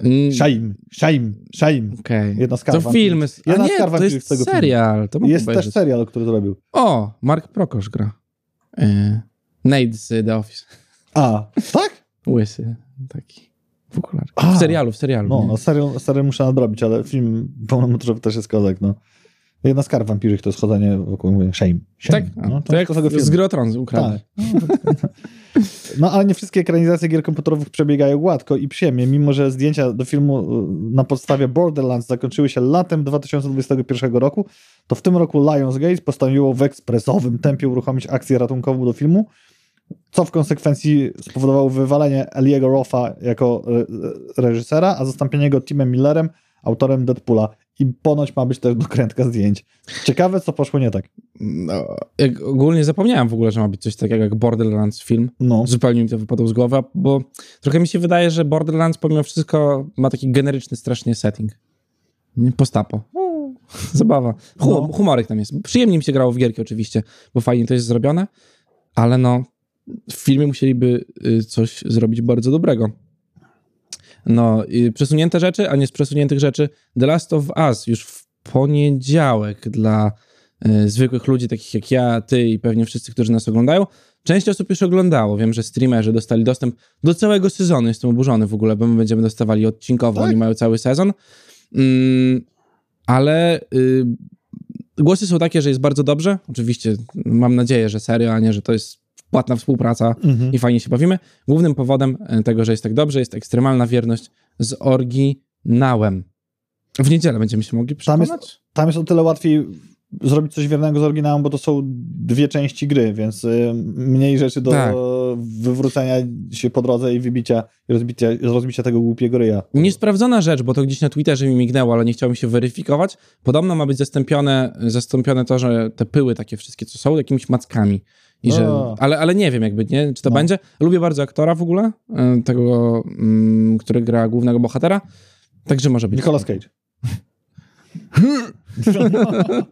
Mm, Shame, shame, shame. Okej. Jedna z To kar film jest, Jedna nie, to jest z tego filmu. serial. To mogę Jest też obejrzeć. serial, który zrobił. O, Mark Prokosz gra. Yy, Nate z The Office. A, tak? Łysy, taki w. A. W serialu, w serialu. No, no serial, serial muszę nadrobić, ale film pełnometrażowy też jest kozak, no. Jedna z kar wampirzych to jest chodzenie wokół, mówię, shame. shame. Tak, No, to, jak z tego z filmu. Gry o Tron ukradł. Tak. No ale nie wszystkie ekranizacje gier komputerowych przebiegają gładko i przyjemnie, mimo że zdjęcia do filmu y, na podstawie Borderlands zakończyły się latem 2021 roku, to w tym roku Lionsgate postanowiło w ekspresowym tempie uruchomić akcję ratunkową do filmu, co w konsekwencji spowodowało wywalenie Eliego Roffa jako re- reżysera, a zastąpienie go Timem Millerem, autorem Deadpoola. I ponoć ma być też dokrętka zdjęć. Ciekawe, co poszło nie tak. No, ogólnie zapomniałem w ogóle, że ma być coś takiego jak Borderlands film. No. Zupełnie mi to wypadło z głowy, bo trochę mi się wydaje, że Borderlands pomimo wszystko ma taki generyczny strasznie setting. Postapo. Zabawa. Hum, No. Humorek tam jest. Przyjemnie mi się grało w gierki oczywiście, bo fajnie to jest zrobione, ale no w filmie musieliby y, coś zrobić bardzo dobrego. No, przesunięte rzeczy, a nie z przesuniętych rzeczy. The Last of Us już w poniedziałek dla y, zwykłych ludzi, takich jak ja, ty i pewnie wszyscy, którzy nas oglądają. Część osób już oglądało. Wiem, że streamerzy dostali dostęp do całego sezonu. Jestem oburzony w ogóle, bo my będziemy dostawali odcinkowo. Tak? Oni mają cały sezon. Mm, ale y, głosy są takie, że jest bardzo dobrze. Oczywiście mam nadzieję, że serio, a nie, że to jest płatna współpraca Mhm. i fajnie się bawimy. Głównym powodem e, tego, że jest tak dobrze, jest ekstremalna wierność z oryginałem. W niedzielę będziemy się mogli Tam przekonać. jest- Tam jest o tyle łatwiej zrobić coś wiernego z oryginałem, bo to są dwie części gry, więc y, mniej rzeczy do Tak. wywrócenia się po drodze i wybicia i rozbicia, rozbicia tego głupiego ryja. Niesprawdzona rzecz, bo to gdzieś na Twitterze mi mignęło, ale nie chciałem się weryfikować. Podobno ma być zastąpione, zastąpione to, że te pyły takie wszystkie, co są, jakimiś mackami. I że, O. ale, ale nie wiem jakby, nie? Czy to No. będzie. Lubię bardzo aktora w ogóle, e, tego, mm, który gra głównego bohatera. Także może być. Nicolas Cage. (laughs)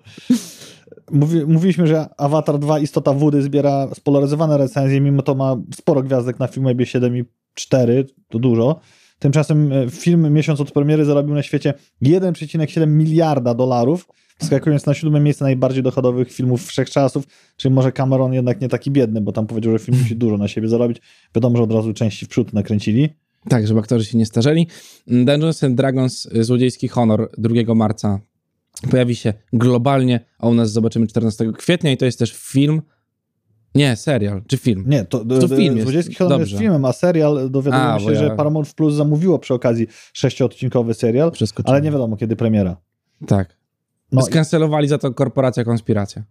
Mówi, mówiliśmy, że Avatar 2 Istota Wody zbiera spolaryzowane recenzje, mimo to ma sporo gwiazdek na Filmwebie 7 i 4, to dużo. Tymczasem e, film miesiąc od premiery zarobił na świecie 1,7 miliarda dolarów, skakując na siódme miejsce najbardziej dochodowych filmów wszechczasów, czyli może Cameron jednak nie taki biedny, bo tam powiedział, że film musi dużo na siebie zarobić. Wiadomo, że od razu części w przód nakręcili. Tak, żeby aktorzy się nie starzeli. Dungeons and Dragons y, Złodziejski Honor 2 marca pojawi się globalnie, a u nas zobaczymy 14 kwietnia i to jest też film, nie, serial, czy film. Nie, to, To film jest. Złodziejski Honor jest filmem, a serial dowiaduję A, się, ja- że Paramount Plus zamówiło przy okazji sześciodcinkowy serial, ale nie wiadomo kiedy premiera. Tak. No, Skancelowali za to korporacja konspiracja.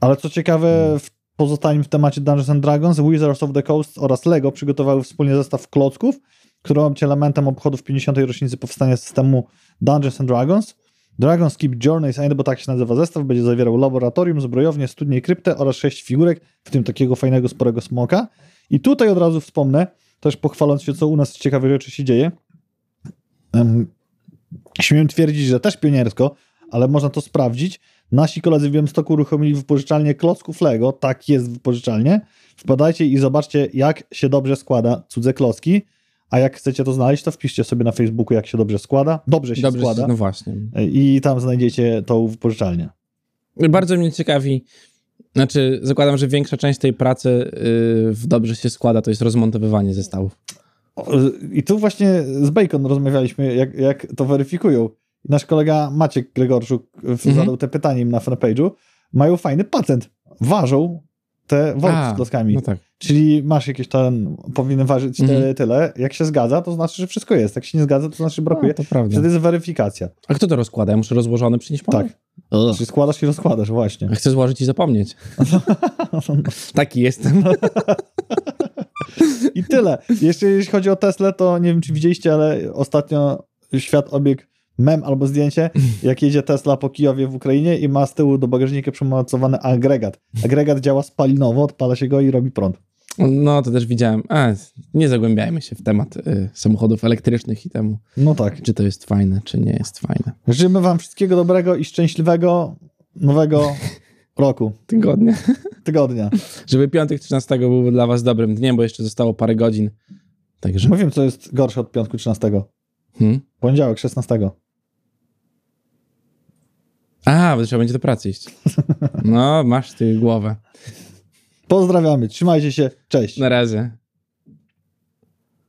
ale co ciekawe, w pozostańmy w temacie Dungeons and Dragons, Wizards of the Coast oraz LEGO przygotowały wspólnie zestaw klocków, który ma być elementem obchodów 50. rocznicy powstania systemu Dungeons and Dragons. Dragon's Keep Journeys End, bo tak się nazywa zestaw, będzie zawierał laboratorium, zbrojownię, studnię kryptę oraz sześć figurek, w tym takiego fajnego, sporego smoka. I tutaj od razu wspomnę, też pochwaląc się, co u nas ciekawe rzeczy się dzieje. Um, śmiem twierdzić, że też pioniersko, ale można to sprawdzić. Nasi koledzy w Białymstoku uruchomili wypożyczalnię klocków Lego, tak jest wypożyczalnie. Wpadajcie i zobaczcie, jak się dobrze składa cudze klocki. A jak chcecie to znaleźć, to wpiszcie sobie na Facebooku, jak się dobrze składa. Dobrze się Dobrze, składa. no właśnie. I tam znajdziecie tą wypożyczalnię. Bardzo mnie ciekawi, znaczy zakładam, że większa część tej pracy yy, w dobrze się składa, to jest rozmontowywanie zestawów. O, I tu właśnie z Bacon rozmawialiśmy, jak, jak to weryfikują. Nasz kolega Maciek Gregorczuk w- Mhm. zadał te pytanie im na fanpage'u. Mają fajny patent. Ważą te worki A, z klockami. No tak. Czyli masz jakieś tam, powinny ważyć Mhm. tyle, tyle. Jak się zgadza, to znaczy, że wszystko jest. Jak się nie zgadza, to znaczy, że brakuje. No, to prawda. Wtedy jest weryfikacja. A kto to rozkłada? Ja muszę rozłożony przynieść pomysł? Tak. Czyli składasz i rozkładasz, właśnie. Chcę złożyć i zapomnieć. (laughs) Taki jestem. I tyle. Jeszcze jeśli chodzi o Teslę, to nie wiem, czy widzieliście, ale ostatnio świat obiegł mem albo zdjęcie, (laughs) jak jedzie Tesla po Kijowie w Ukrainie i ma z tyłu do bagażnika przymocowany agregat. Agregat działa spalinowo, odpala się go i robi prąd. No, to też widziałem. A, nie zagłębiajmy się w temat y, samochodów elektrycznych i temu, No tak. czy to jest fajne, czy nie jest fajne. Życzymy wam wszystkiego dobrego i szczęśliwego nowego (laughs) roku, Tygodnie. tygodnia. (laughs) Żeby piątek 13 był dla was dobrym dniem, bo jeszcze zostało parę godzin. Także. Mówimy, co jest gorsze od piątku 13. Hmm? Poniedziałek 16. A, bo trzeba będzie do pracy iść. (laughs) No, masz ty głowę. Pozdrawiamy, trzymajcie się, cześć. Na razie.